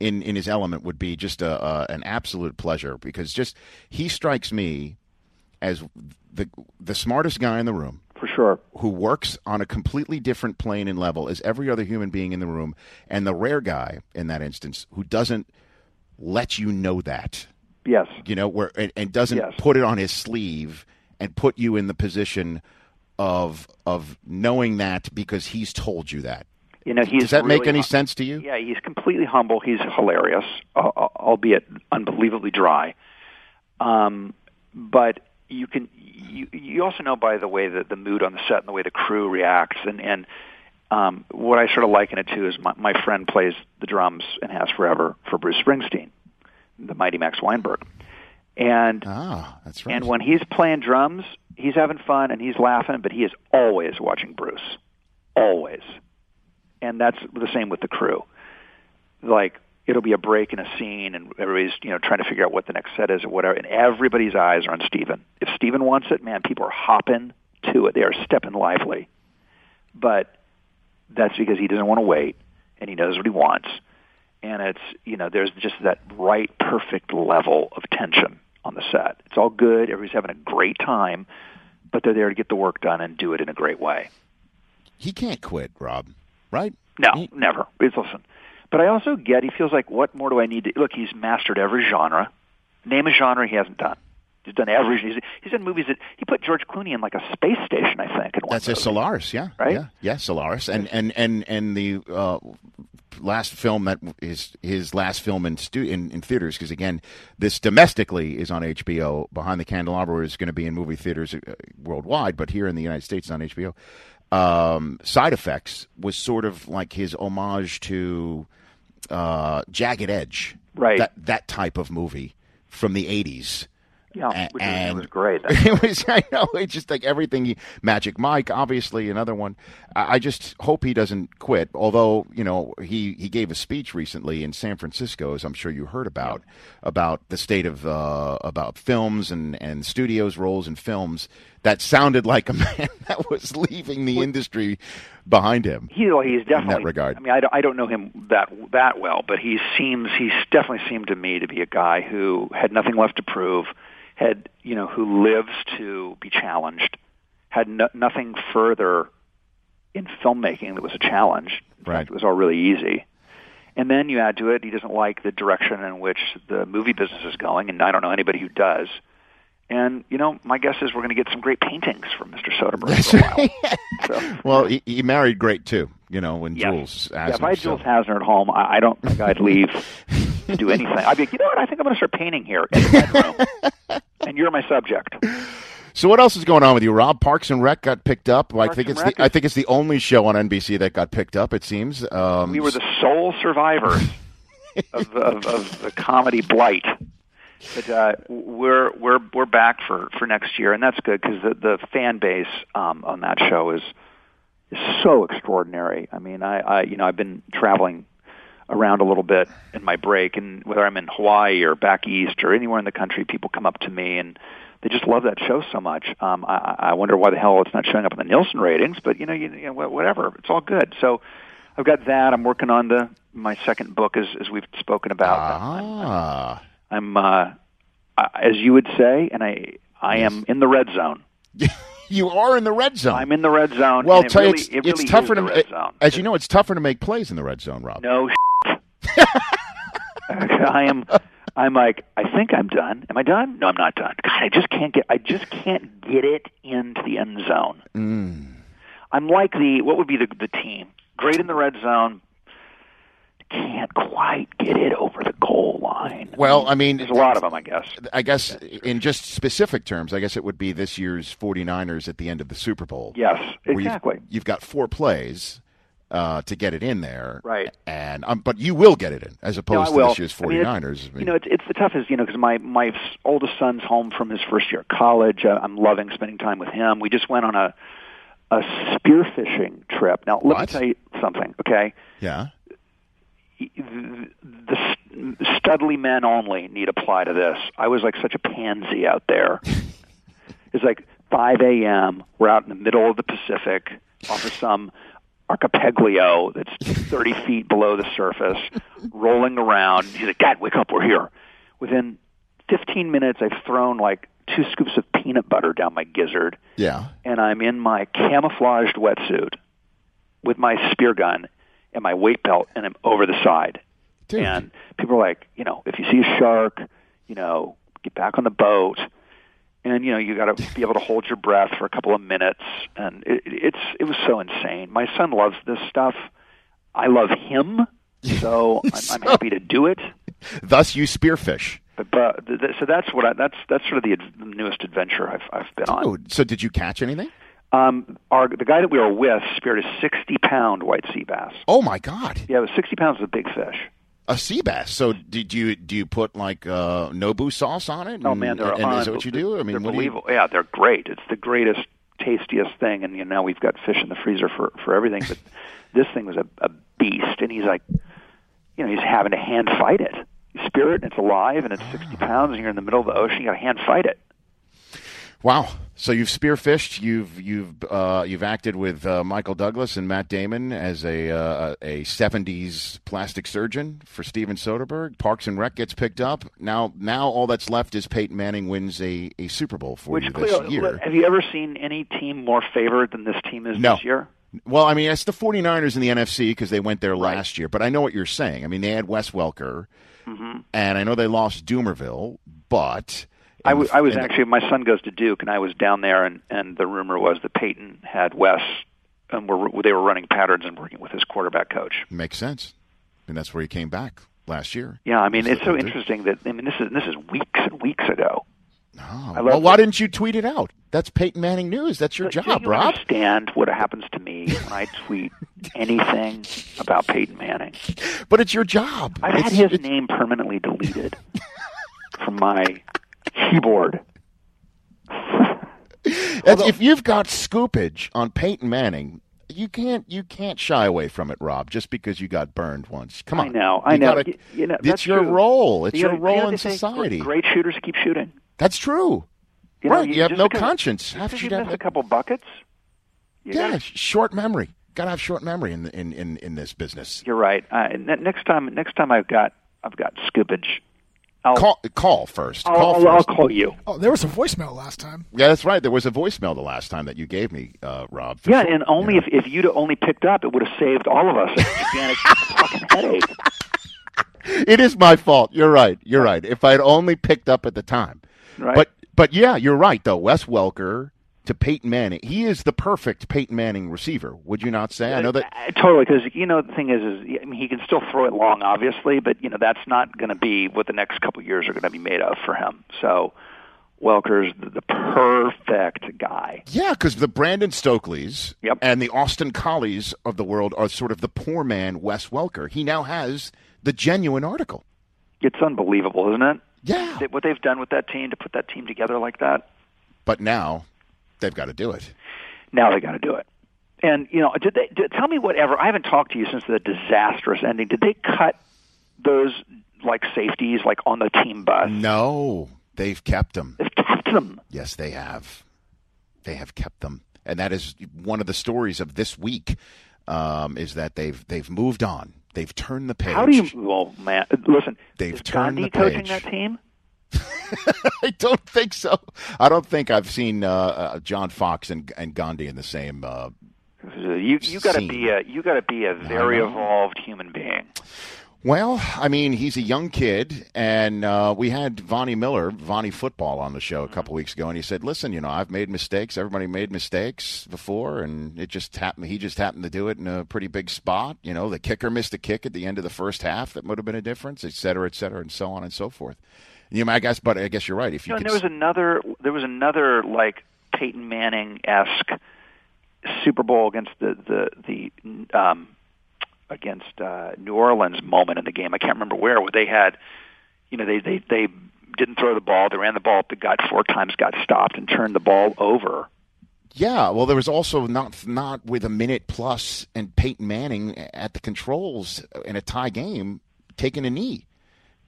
in in his element would be just a, a an absolute pleasure because just he strikes me as the the smartest guy in the room for sure who works on a completely different plane and level as every other human being in the room and the rare guy in that instance who doesn't let you know that Yes. you know where and, and doesn't Yes. put it on his sleeve and put you in the position of of knowing that because he's told you that You know, he's does that make any hum- sense to you Yeah, he's completely humble. He's hilarious, uh, albeit unbelievably dry. Um, but you can you you also know by the way that the mood on the set and the way the crew reacts and and um, what I sort of liken it to is my, my friend plays the drums and has forever for Bruce Springsteen, the mighty Max Weinberg, and ah, that's right. and when he's playing drums, he's having fun and he's laughing, but he is always watching Bruce, always. And that's the same with the crew. Like it'll be a break in a scene, and everybody's you know trying to figure out what the next set is or whatever, and everybody's eyes are on Steven. If Steven wants it, man, people are hopping to it. They are stepping lively. But that's because he doesn't want to wait, and he knows what he wants. And it's you know there's just that right, perfect level of tension on the set. It's all good. Everybody's having a great time, but they're there to get the work done and do it in a great way. he can't quit rob right No, he- never. It's listen. But I also get he feels like what more do I need to look, he's mastered every genre. Name a genre he hasn't done. He's done every he's, he's done movies that he put George Clooney in like a space station, I think. That's a. Solaris, yeah, Right? Yeah, yeah, Solaris, and and and and the uh, last film that is his last film in stu- in, in theaters because again, this domestically is on HBO. Behind the Candelabra is going to be in movie theaters uh, worldwide, but here in the United States it's on HBO. Um, Side Effects was sort of like his homage to uh, Jagged Edge, Right. That that type of movie from the '80s. Yeah, which and was great. it was I know it's just like everything. He, Magic Mike, obviously another one. I, I just hope he doesn't quit. Although you know he he gave a speech recently in San Francisco, as I'm sure you heard about about the state of uh, about films and and studios roles in films. That sounded like a man that was leaving the industry behind him. He, well, he's definitely in that regard. I mean, I don't, I don't know him that that well, but he seems he's definitely seemed to me to be a guy who had nothing left to prove, had you know who lives to be challenged, had no, nothing further in filmmaking that was a challenge. In Right. fact, it was all really easy. And then you add to it, he doesn't like the direction in which the movie business is going, and I don't know anybody who does. And you know, my guess is we're going to get some great paintings from Mr. Soderbergh for a while. So, Well, he, he married great too. You know, when Yes. Jules yeah, asked if I had Jules Asner at home, I, I don't think I'd leave to do anything. I'd be like, you know what? I think I'm going to start painting here in the bedroom, and you're my subject. So what else is going on with you, Rob? Parks and Rec got picked up. I think it's the, I think it's the only show on NBC that got picked up. It seems. Um, We were the sole survivors of, of, of the comedy blight. But uh, we're we're we're back for, for next year, and that's good because the, the fan base um, on that show is is so extraordinary. I mean, I, I you know I've been traveling around a little bit in my break, and whether I'm in Hawaii or back east or anywhere in the country, people come up to me and they just love that show so much. Um, I, I wonder why the hell it's not showing up in the Nielsen ratings, but you know, you, you know, whatever, it's all good. So I've got that. I'm working on the my second book, as as we've spoken about. Ah. I'm, uh, I- as you would say, and I I am in the red zone. you are in the red zone. I'm in the red zone. well, it tell you, really, it's, it it's tougher to the red zone. as you know, it's tougher to make plays in the red zone, Rob. No, I am. I'm like, I think I'm done. Am I done? No, I'm not done. God, I just can't get. I just can't get it into the end zone. Mm. I'm like the what would be the the team great in the red zone. Can't quite get it over the goal line. Well, I mean, there's a lot of them, I guess. I guess in just specific terms, I guess it would be this year's 49ers at the end of the Super Bowl. Yes, where you've- exactly. You've, got four plays uh, to get it in there, Right. And um, but you will get it in as opposed I to this year's I mean, 49ers. it's- you know, it's it's the toughest, you know, because my my oldest son's home from his first year at college. Uh, I'm loving spending time with him. We just went on a a spearfishing trip. Now, let What? me tell you something, okay? yeah. the, the studly men only need apply to this. I was like such a pansy out there. it's like 5 a.m. We're out in the middle of the Pacific off of some archipelago that's 30 feet below the surface, rolling around. He's like, Dad, wake up, we're here. Within 15 minutes, I've thrown like two scoops of peanut butter down my gizzard, Yeah. and I'm in my camouflaged wetsuit with my spear gun and my weight belt, and I'm over the side. And people are like, you know, if you see a shark, you know, get back on the boat. And you know you got to be able to hold your breath for a couple of minutes, and it, it's it was so insane. My son loves this stuff. I love him, so I'm, I'm happy to do it. Thus, you spearfish. But, but so that's what I, that's that's sort of the, ad- the newest adventure I've I've been on. Oh, so did you catch anything? Um, our the guy that we were with speared a sixty pound white sea bass. Oh my God, Yeah, it was sixty pounds of a big fish. A sea bass. So did you do you put like uh, Nobu sauce on it? Oh man, they're and is that what you do? I mean, what do you- Yeah, they're great. It's the greatest, tastiest thing. And you know, now we've got fish in the freezer for for everything. But this thing was a, a beast, and he's like, you know, he's having to hand fight it. You spear it, and it's alive, and it's sixty pounds, and you're in the middle of the ocean. You got to hand fight it. Wow. So you've spearfished. You've you've uh, you've acted with uh, Michael Douglas and Matt Damon as a uh, a '70s plastic surgeon for Steven Soderbergh. Parks and Rec gets picked up. Now now all that's left is Peyton Manning wins a, a Super Bowl for Which you this clearly, year. have you ever seen any team more favored than this team is No. this year? Well, I mean, it's the 49ers in the NFC because they went there last year. But I know what you're saying. I mean, they had Wes Welker, hmm and I know they lost Dumervil, but I, w- I was actually my son goes to Duke, and I was down there, and and the rumor was that Peyton had Wes, and were they were running patterns and working with his quarterback coach. makes sense, and that's where he came back last year. Yeah, I mean it's so they- interesting that I mean this is this is weeks and weeks ago. Oh, love well, why didn't you tweet it out? That's Peyton Manning news. That's your Do job, you Rob. understand what happens to me when I tweet anything about Peyton Manning? But it's your job. I've had It's- his name permanently deleted from my keyboard. That's- if you've got scoopage on Peyton Manning, you can't you can't shy away from it, Rob, just because you got burned once. Come on, I know, I You know. gotta- Y- you know, it's your true. role. It's You your gotta- you role know in they say, society. Great shooters keep shooting. That's true. You know, right? You, have no because- conscience. Have you you have a couple buckets. yeah, gotta- short memory. Got to have short memory in, in in in this business. You're right. Uh, next time, next time I've got I've got scoopage. I'll Call call first. I'll, call I'll, I'll call you. Oh, there was a voicemail last time. Yeah, that's right. There was a voicemail the last time that you gave me, uh, Rob. Yeah, sure. and only if if you'd only picked up, it would have saved all of us a gigantic fucking headache. It is my fault. You're right. You're right. If I'd only picked up at the time. Right. But But yeah, you're right though. Wes Welker to Peyton Manning, he is the perfect Peyton Manning receiver. Would you not say? I know that. Uh, totally, because you know the thing is, is I mean, he can still throw it long, obviously, but you know that's not going to be what the next couple of years are going to be made of for him. So Welker's the, the perfect guy. Yeah, because the Brandon Stokleys Yep. and the Austin Collies of the world are sort of the poor man Wes Welker. He now has the genuine article. It's unbelievable, isn't it? Yeah. What they've done with that team to put that team together like that. But now they've got to do it. Now they got to do it. And you know, did they did, tell me whatever? I haven't talked to you since the disastrous ending. Did they cut those like safeties like on the team bus? No, they've kept them. They've kept them. Yes, they have. They have kept them, and that is one of the stories of this week. Um, is that they've they've moved on. They've turned the page. How do you? Well, man, listen. They've is turned Gandhi the coaching page. that team? I don't think so. I don't think I've seen uh, uh, John Fox and, and Gandhi in the same. Uh, You you got to be a you got to be a very evolved human being. well, I mean, he's a young kid, and uh, we had Vonnie Miller, Vonnie Football, on the show a couple weeks ago, and he said, "Listen, you know, I've made mistakes. Everybody made mistakes before, and it just happened. He just happened to do it in a pretty big spot. You know, the kicker missed a kick at the end of the first half that would have been a difference, et cetera, et cetera, and so on and so forth. You know, I guess, but I guess you're right. If you You know, and there was another there was another like Peyton Manning esque Super Bowl against the the the um, against uh, New Orleans moment in the game. I can't remember where where they had you know they they they didn't throw the ball. They ran the ball up the gut four times, got stopped, and turned the ball over. Yeah, well, there was also not not with a minute plus and Peyton Manning at the controls in a tie game taking a knee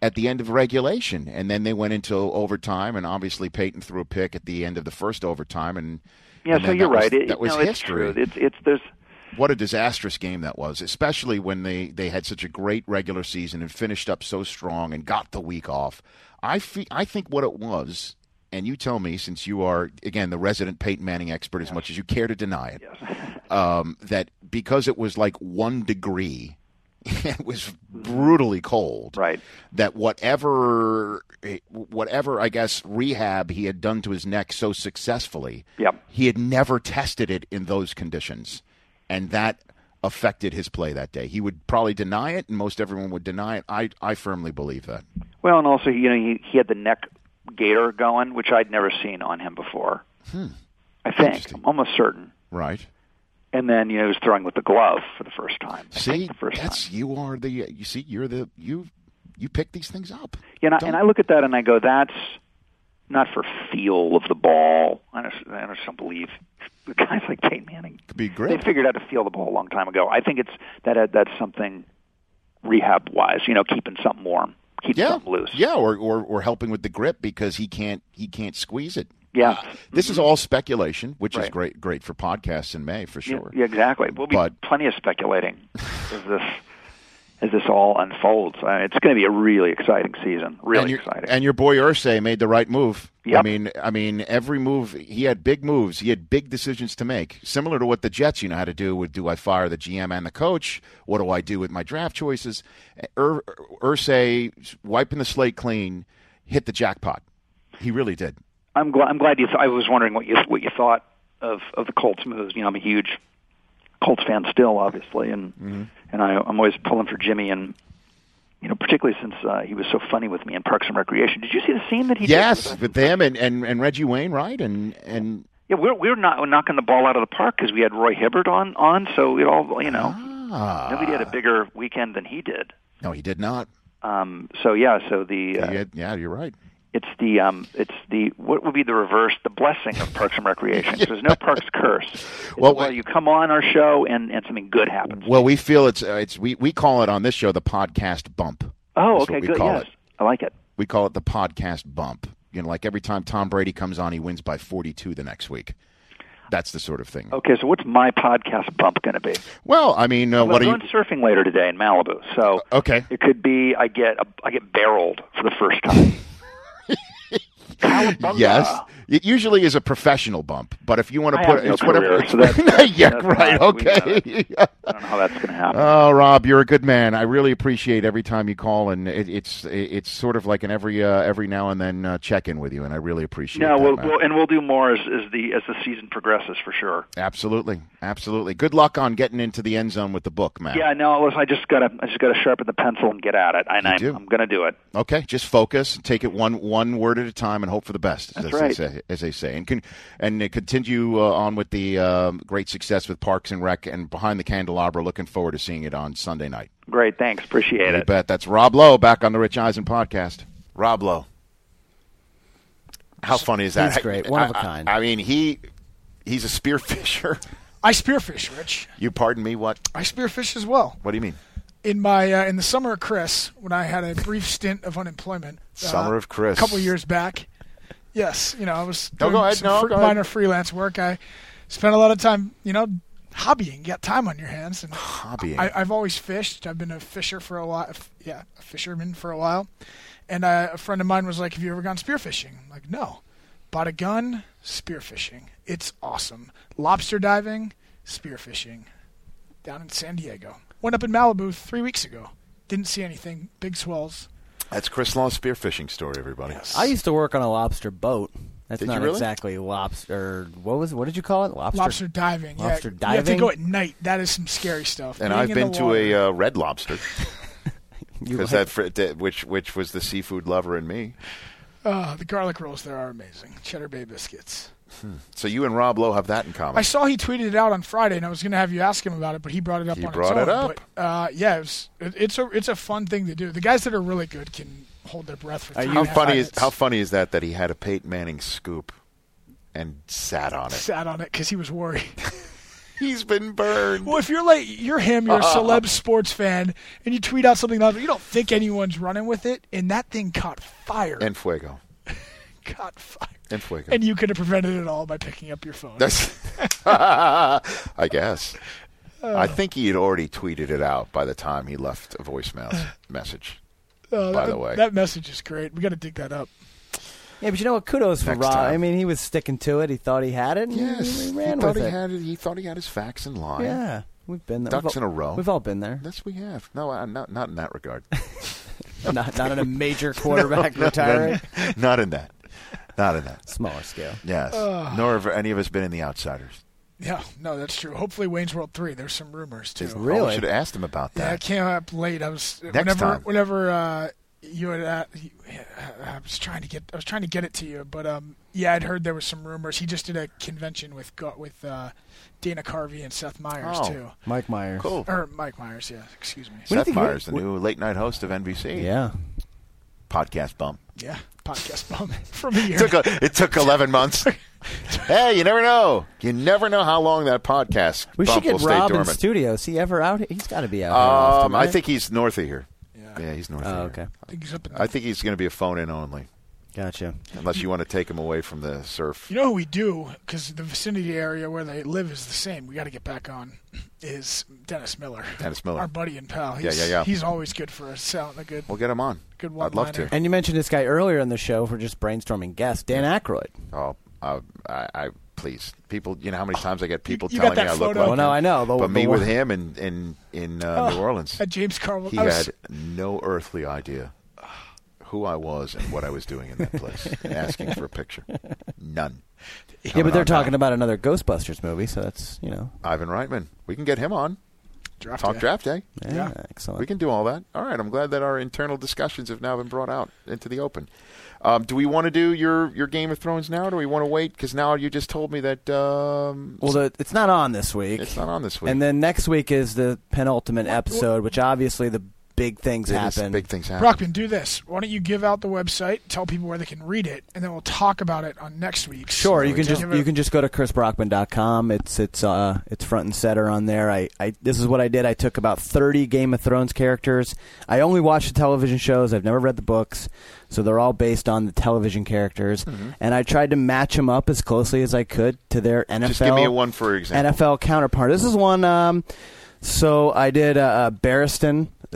at the end of regulation, and then they went into overtime, and obviously Peyton threw a pick at the end of the first overtime, and Yeah, and so you're was- right. It, that was no, history. true. It's it's there's what a disastrous game that was, especially when they, they had such a great regular season and finished up so strong and got the week off. I fe- I think what it was, and you tell me since you are again the resident Peyton Manning expert as much as you care to deny it, um, that because it was like one degree, it was brutally cold. Right. That whatever whatever I guess rehab he had done to his neck so successfully, Yep. he had never tested it in those conditions, and that affected his play that day. He would probably deny it, and most everyone would deny it. I I firmly believe that. well, and also you know he he had the neck gator going, which I'd never seen on him before. Hmm. I think I'm almost certain. Right. And then you know he was throwing with the glove for the first time. I See, the first that's you are the you see you're the you you pick these things up. Yeah, and I, and I look at that and I go, that's not for feel of the ball. I just, I just don't believe guys like Peyton Manning. Could be great. They figured out to feel the ball a long time ago. I think it's that uh, that's something rehab wise. You know, keeping something warm, keeping Yeah, something loose. yeah, or, or or helping with the grip because he can't he can't squeeze it. Yeah. Uh, this is all speculation, which is great great for podcasts in May for sure. Yeah, exactly. We'll be But- plenty of speculating as this as this all unfolds. Uh, it's going to be a really exciting season. Really and exciting. And your boy Irsay made the right move. I mean, I mean, every move he had big moves. He had big decisions to make, similar to what the Jets, you know, how to do with do I fire the GM and the coach? What do I do with my draft choices? Ur, Irsay wiping the slate clean, hit the jackpot. He really did. I'm glad. I'm glad you. Th- I was wondering what you what you thought of of the Colts moves. You know, I'm a huge Colts fan still, obviously, and and I, I'm always pulling for Jimmy, and you know, particularly since uh, he was so funny with me in Parks and Recreation. Did you see the scene that he? yes, Did with with them and, and, and Reggie Wainwright and and Yeah, we're we're not knocking the ball out of the park because we had Roy Hibbert on on, so it all you know. ah, Nobody had a bigger weekend than he did. no, he did not. Um, so yeah, so the uh, had- yeah, you're right. It's the um, it's the what would be the reverse, the blessing of Parks and Recreation. There's no Parks curse. It's Well, well, you come on our show and and something good happens. Well, we feel it's uh, it's we, we call it on this show the podcast bump. Oh, That's okay, good. Yes, it. I like it. We call it the podcast bump. You know, like every time Tom Brady comes on, he wins by 42 the next week. That's the sort of thing. Okay, so what's my podcast bump going to be? Well, I mean, uh, Well, what I'm are you? going surfing later today in Malibu, so Okay. it could be I get a, I get barreled for the first time. Yes, it usually is a professional bump, but if you want to I put no it's whatever. career, so that's- yeah, that's right. Okay. I don't know how that's going to happen. Oh, Rob, you're a good man. I really appreciate every time you call, and it, it's it's sort of like an every uh, every now and then uh, check in with you, and I really appreciate. no, that, we'll, we'll and we'll do more as, as the as the season progresses for sure. Absolutely, absolutely. Good luck on getting into the end zone with the book, man. Yeah, no, listen, I just gotta I just gotta sharpen the pencil and get at it, and I'm. I'm going to do it. Okay, just focus, take it one one word at a time, and hope for the best. That's as right. They as they say, and con- and uh, continue uh, on with the um great success with Parks and Rec and Behind the Candelabra. Looking forward to seeing it on Sunday night. Great, thanks, appreciate You it. bet. That's Rob Lowe back on the Rich Eisen podcast. Rob Lowe. How funny is that? He's great. One of a kind. I mean, he he's a spearfisher. I spearfish, Rich. You pardon me? What? I spearfish as well. What do you mean? In my uh, in the summer of Chris, when I had a brief stint of unemployment, uh, Summer of Chris. a couple years back. Yes, you know I was No, doing go ahead. some No, fr- go ahead. minor freelance work. I spent a lot of time, you know, hobbying. You got time on your hands, and Hobbying. I, I've always fished. I've been a fisher for a while. Yeah, a fisherman for a while. And uh, a friend of mine was like, "Have you ever gone spearfishing?" I'm like, no. Bought a gun, spearfishing. It's awesome. Lobster diving, spearfishing. Down in San Diego. Went up in Malibu three weeks ago. Didn't see anything. Big swells. That's Chris Law's spearfishing story, everybody. I used to work on a lobster boat. That's Did you not really? exactly lobster. What was? What did you call it? Lobster. Lobster diving. Lobster yeah, You have to go at night. That is some scary stuff. And Being I've been to water. a uh, Red Lobster because like- that fr- that- which which was the seafood lover in me. Uh, the garlic rolls there are amazing. Cheddar Bay biscuits. So you and Rob Lowe have that in common. I saw he tweeted it out on Friday, and I was going to have you ask him about it, but he brought it up He on brought its it up. But, uh, yeah, it was, it, it's a it's a fun thing to do. The guys that are really good can hold their breath for. three how and funny is minutes. how funny is that that he had a Peyton Manning scoop and sat on it? sat on it because he was worried. He's been burned. Well, if you're like you're him, you're a celeb sports fan, and you tweet out something like you don't think anyone's running with it, and that thing caught fire. En fuego. Caught fire. En fuego. And you could have prevented it all by picking up your phone. That's, I guess. Uh. I think he had already tweeted it out by the time he left a voicemail message. Uh, by that, the way. that message is great. We got to dig that up. Yeah, but you know what? Kudos for Next Rob. time. I mean, he was sticking to it. He thought he had it. And Yes, he he ran thought with he it. had it. He thought he had his facts in line. Yeah, we've been there. Ducks We've in all- a row. We've all been there. Yes, we have. No, uh, not not in that regard. not not in a major quarterback No, no, retiring. no, not in that. Not in that. Smaller scale. Yes. Ugh. Nor have any of us been in the outsiders. Yeah, no, that's true. Hopefully, Wayne's World three. There's some rumors too. Oh, we should have asked him about that. Yeah, I came up late. I was Next whenever time. whenever uh, you had uh, I was trying to get I was trying to get it to you, but um yeah, I'd heard there was some rumors. He just did a convention with with uh, Dana Carvey and Seth Meyers Oh. too. Mike Myers. Cool. Or Mike Myers, yeah. Excuse me. Seth Meyers, the new late night host of NBC. Yeah. Podcast bump. Yeah, podcast bum from a year. It took, a, it took 11 months. hey, you never know. You never know how long that podcast We bump should get will stay Rob in dormant. studio. Is he ever out? here? He's got to be out. here often, Um, I think he's north of here. Yeah, he's north Oh, of here. okay. I think he's up in I think he's going to be a phone in only. Gotcha. Unless you want to take them away from the surf. You know who we do because the vicinity area where they live is the same. We got to get back on. Is Dennis Miller? Dennis Miller. our buddy and pal. Yeah, He's, yeah, yeah. He's always good for a sound. A good. We'll get him on. Good one. I'd love to. And you mentioned this guy earlier in the show for just brainstorming guests, Dan Aykroyd. Oh, uh, I, I please, people. You know how many times I get people you got telling me I look like Oh, no, him? I know. The- but the me with him in in in uh, New Oh, Orleans, At James Carville. he was- had no earthly idea who I was and what I was doing in that place, and asking for a picture. None. Yeah, but they're talking now. about another Ghostbusters movie, so that's you know. Ivan Reitman. We can get him on. Draft Talk day. draft day. Yeah, excellent. We can do all that. All right. I'm glad that our internal discussions have now been brought out into the open. Um, do we want to do your, your Game of Thrones now, or do we want to wait? Because now you just told me that um, Well, the, it's not on this week. it's not on this week. And then next week is the penultimate episode, which obviously the big things It is happen. big things happen. Brockman, do this. Why don't you give out the website, tell people where they can read it, and then we'll talk about it on next week. Sure, you can just Give it- you can just go to chrisbrockman.com. It's it's uh it's front and center on there. I, I this is what I did. I took about 30 Game of Thrones characters. I only watched the television shows. I've never read the books. So they're all based on the television characters, Mm-hmm. and I tried to match them up as closely as I could to their NFL. Just give me a one for example. NFL counterpart. This is one. Um, so I did uh, uh,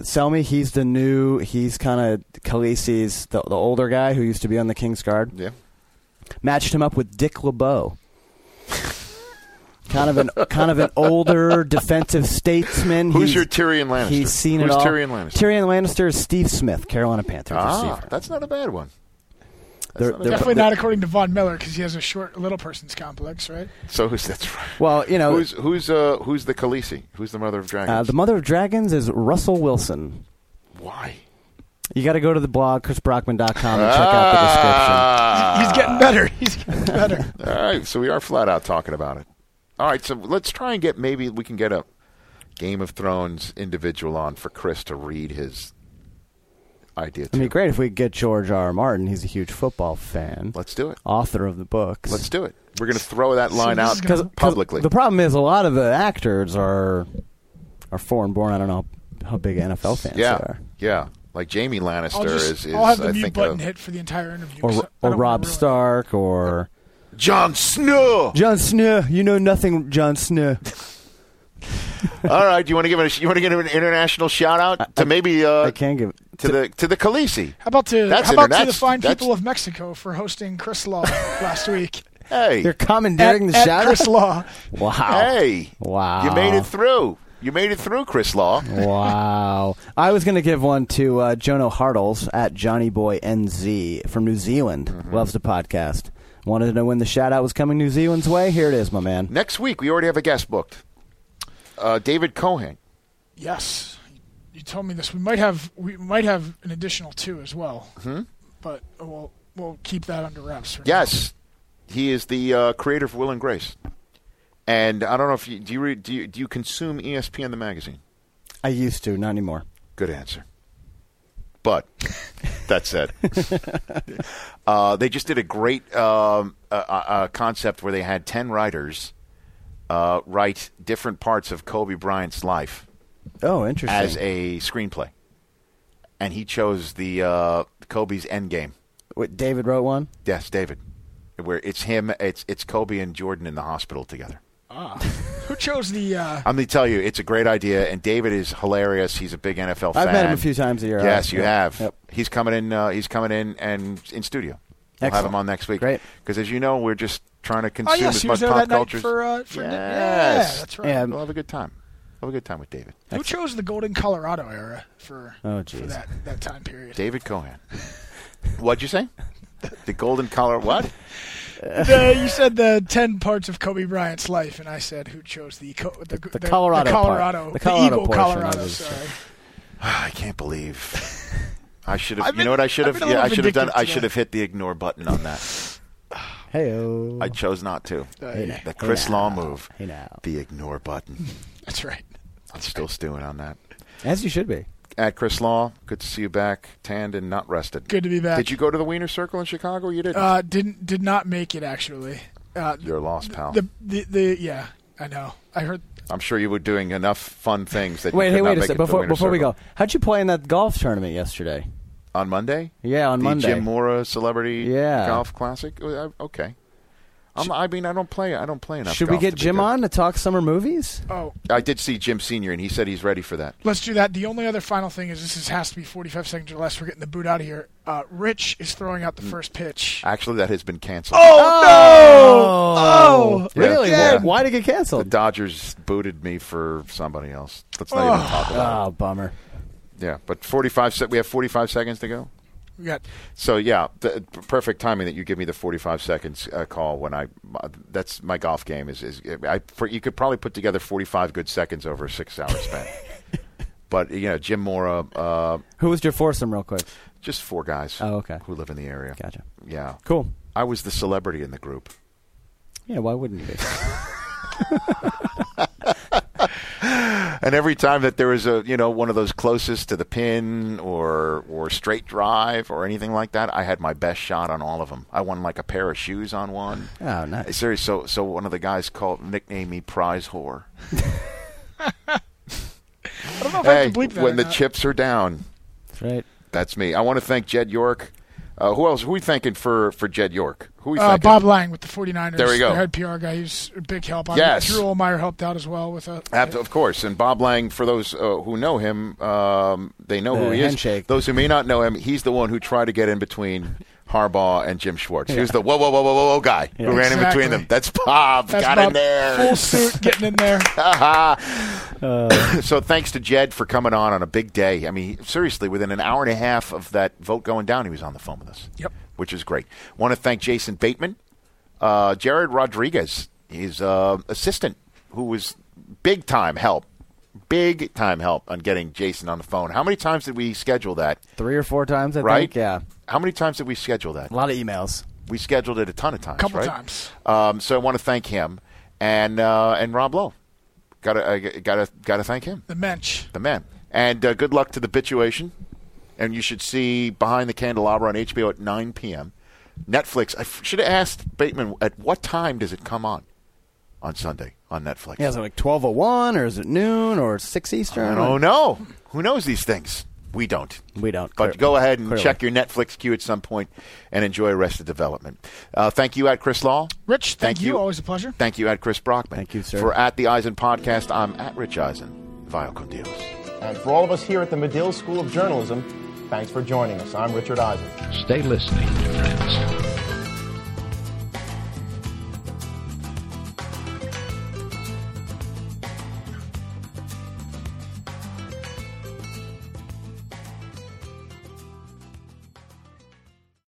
Barristan. me he's the new. He's kind of Khaleesi's the, the older guy who used to be on the King's Guard. Yeah. Matched him up with Dick LeBeau. kind of an kind of an older defensive statesman. Who's He's- your Tyrion Lannister? He's seen Who's it all. Tyrion Lannister? Tyrion Lannister is Steve Smith, Carolina Panthers Ah, receiver. that's not a bad one. They're- they're- Definitely they're- not according to Von Miller because he has a short little person's complex, right? So who's that's right. Well, you know, who's who's uh who's the Khaleesi? Who's the mother of dragons? uh, the mother of dragons is Russell Wilson. Why? You got to go to the blog chrisbrockman.com and check out the description. Ah. He's getting better. He's getting better. All right, so we are flat out talking about it. All right, so let's try and get maybe we can get a Game of Thrones individual on for Chris to read his idea. I To. mean, great if we could get George R. R. Martin. He's a huge football fan. Let's do it. Author of the books. Let's do it. We're going to throw that line this out is gonna- 'Cause- 'cause publicly. The problem is a lot of the actors are are foreign born. I don't know how big NFL fans they yeah, are. yeah. Like Jaime Lannister I'll, just, is, is I'll have the I mute think button a- hit for the entire interview. Or, 'cause I or Rob ruin. Stark or Jon Snow. Jon Snow. You know nothing, Jon Snow. All right, do you want to give it? A, you want to give an international shout out to maybe uh, I can give to the to the Khaleesi? How about to That's how about to the fine people of Mexico for hosting Chris Law last week? Hey, You're commandeering at, the at shout Chris Law. Wow. hey, Wow. you made it through. You made it through, Chris Law. wow. I was going to give one to uh, Jono Hartles at Johnny Boy NZ from New Zealand. Mm-hmm. Loves the podcast. Wanted to know when the shout out was coming New Zealand's way. Here it is, my man. Next week, we already have a guest booked. Uh, David Cohen. Yes, you told me this. We might have we might have an additional two as well, Hmm? but we'll we'll keep that under wraps. For now. Yes, he is the uh, creator of Will and Grace. And I don't know if you do you read, do you, do you consume ESPN the magazine? I used to, not anymore. Good answer. But that said, uh, they just did a great um, uh, uh, concept where they had ten writers uh, write different parts of Kobe Bryant's life Oh, interesting. as a screenplay, and he chose the uh, Kobe's Endgame. Wait, David wrote one? Yes, David, where it's him, it's it's Kobe and Jordan in the hospital together. Ah, who chose the? Uh, I'm going to tell you, it's a great idea, and David is hilarious. He's a big NFL fan. I've met him a few times a year. Yes, Uh, you yep, have. Yep. He's coming in. Uh, he's coming in and in studio. We'll have him on next week. Great. Because as you know, we're just trying to consume oh yes, as he much was there pop that night culture. for. Uh, for yes. Yeah, that's right. Yeah. We'll have a good time. Have a good time with David. Who chose the Golden Colorado era for, Oh, for jeez. that that time period? David Cohen. What'd you say? The golden collar. What? The- you said the ten parts of Kobe Bryant's life, and I said who chose the co- the, The Colorado the part. Colorado, The Colorado Eagle portion Colorado. Sorry. I can't believe. I should I've. You know what I should I've have? been a Yeah, I should have done. vindictive I should have hit the ignore button on that. Hey, I chose not to. Hey, The Chris now. Law move. Hey now. The ignore button. That's right. I'm still stewing on that. As you should be. At Chris Law, good to see you back, tanned and not rested. Good to be back. Did you go to the Wiener Circle in Chicago? You didn't. Uh, didn't did not make it actually. Uh, You're lost pal. the, the the yeah, I know. I heard. I'm sure you were doing enough fun things that. Wait, hey, wait a second. it to the Before, before we go, how'd you play in that golf tournament yesterday? On Monday, Yeah, on the Monday. Jim Mora Celebrity Yeah. Golf Classic. Uh, Okay. I'm, I mean, I don't play. I don't play enough. Should we get Jim good. on to talk summer movies? Oh, I did see Jim Senior, and he said he's ready for that. let's do that. The only other final thing is this is, has to be 45 seconds or less. We're getting the boot out of here. Uh, Rich is throwing out the Hmm. first pitch. Actually, that has been canceled. Oh, no! Oh, really? Yeah. Why, why did it get canceled? The? Dodgers booted me for somebody else. Let's not even talk about Oh, bummer. It. Yeah, but 45. Se- we have 45 seconds to go. Yeah. So yeah, the, perfect timing that you give me the 45 seconds uh, call when I. Uh, that's my golf game. Is is I for, you could probably put together 45 good seconds over a six hour span. but you know, Jim Mora, uh, Who was your foursome, real quick? just four guys. Oh, okay. Who live in the area. Gotcha. Yeah. Cool. I was the celebrity in the group. Yeah, why wouldn't you be? And every time that there was a you know one of those closest to the pin or or straight drive or anything like that, I had my best shot on all of them. I won like a pair of shoes on one. Oh, nice. Serious. So so one of the guys called nicknamed me Prize Whore. I don't know if I Hey, can bleep that. when the not. chips are down, That's right. that's me. I want to thank Jed York. Uh, who else? Who are we thanking for for Jed York? Who Who we Uh. Bob Lange with the 49ers. There we go. The head PR guy. He's a big help. Yes. Drew Olmeyer helped out as well with a. Ab- of course, and Bob Lange. For those uh, who know him, um, they know The who he handshake. is. Those who may not know him, he's the one who tried to get in between Harbaugh and Jim Schwartz. He was the whoa, whoa, whoa, whoa, whoa, whoa guy Yeah. who ran in between them. That's Bob. That's Got Bob, in there. Full suit getting in there. so thanks to Jed for coming on on a big day. I mean, seriously, within an hour and a half of that vote going down, he was on the phone with us. Yep. Which is great. Want to thank Jason Bateman, uh, Jared Rodriguez, his uh, assistant, who was big time help, big time help on getting Jason on the phone. How many times did we schedule that? Three or four times, I right? think. Yeah. How many times did we schedule that? A lot of emails. We scheduled it a ton of times. Couple right? times. Um, so I want to thank him and uh, and Rob Lowe. Got to uh, got to got to thank him The mensch. the man. And uh, good luck to the Bitchuation. And you should see Behind the Candelabra on HBO at 9 p.m. Netflix. I f- should have asked Bateman at what time does it come on on Sunday on Netflix. Yeah, is it like twelve oh one or is it noon or six Eastern? I don't know. Who knows these things? We don't. We don't. But Clear- go ahead and clearly. check your Netflix queue at some point and enjoy Arrested Development. Uh, thank you, at Chris Law. Rich, thank, Thank you. you. Always a pleasure. Thank you, at Chris Brockman. Thank you, sir. For at the Eisen podcast, I'm at Rich Eisen. Vio con Dios. And for all of us here at the Medill School of Journalism, thanks for joining us. I'm Richard Eisen. Stay listening, friends.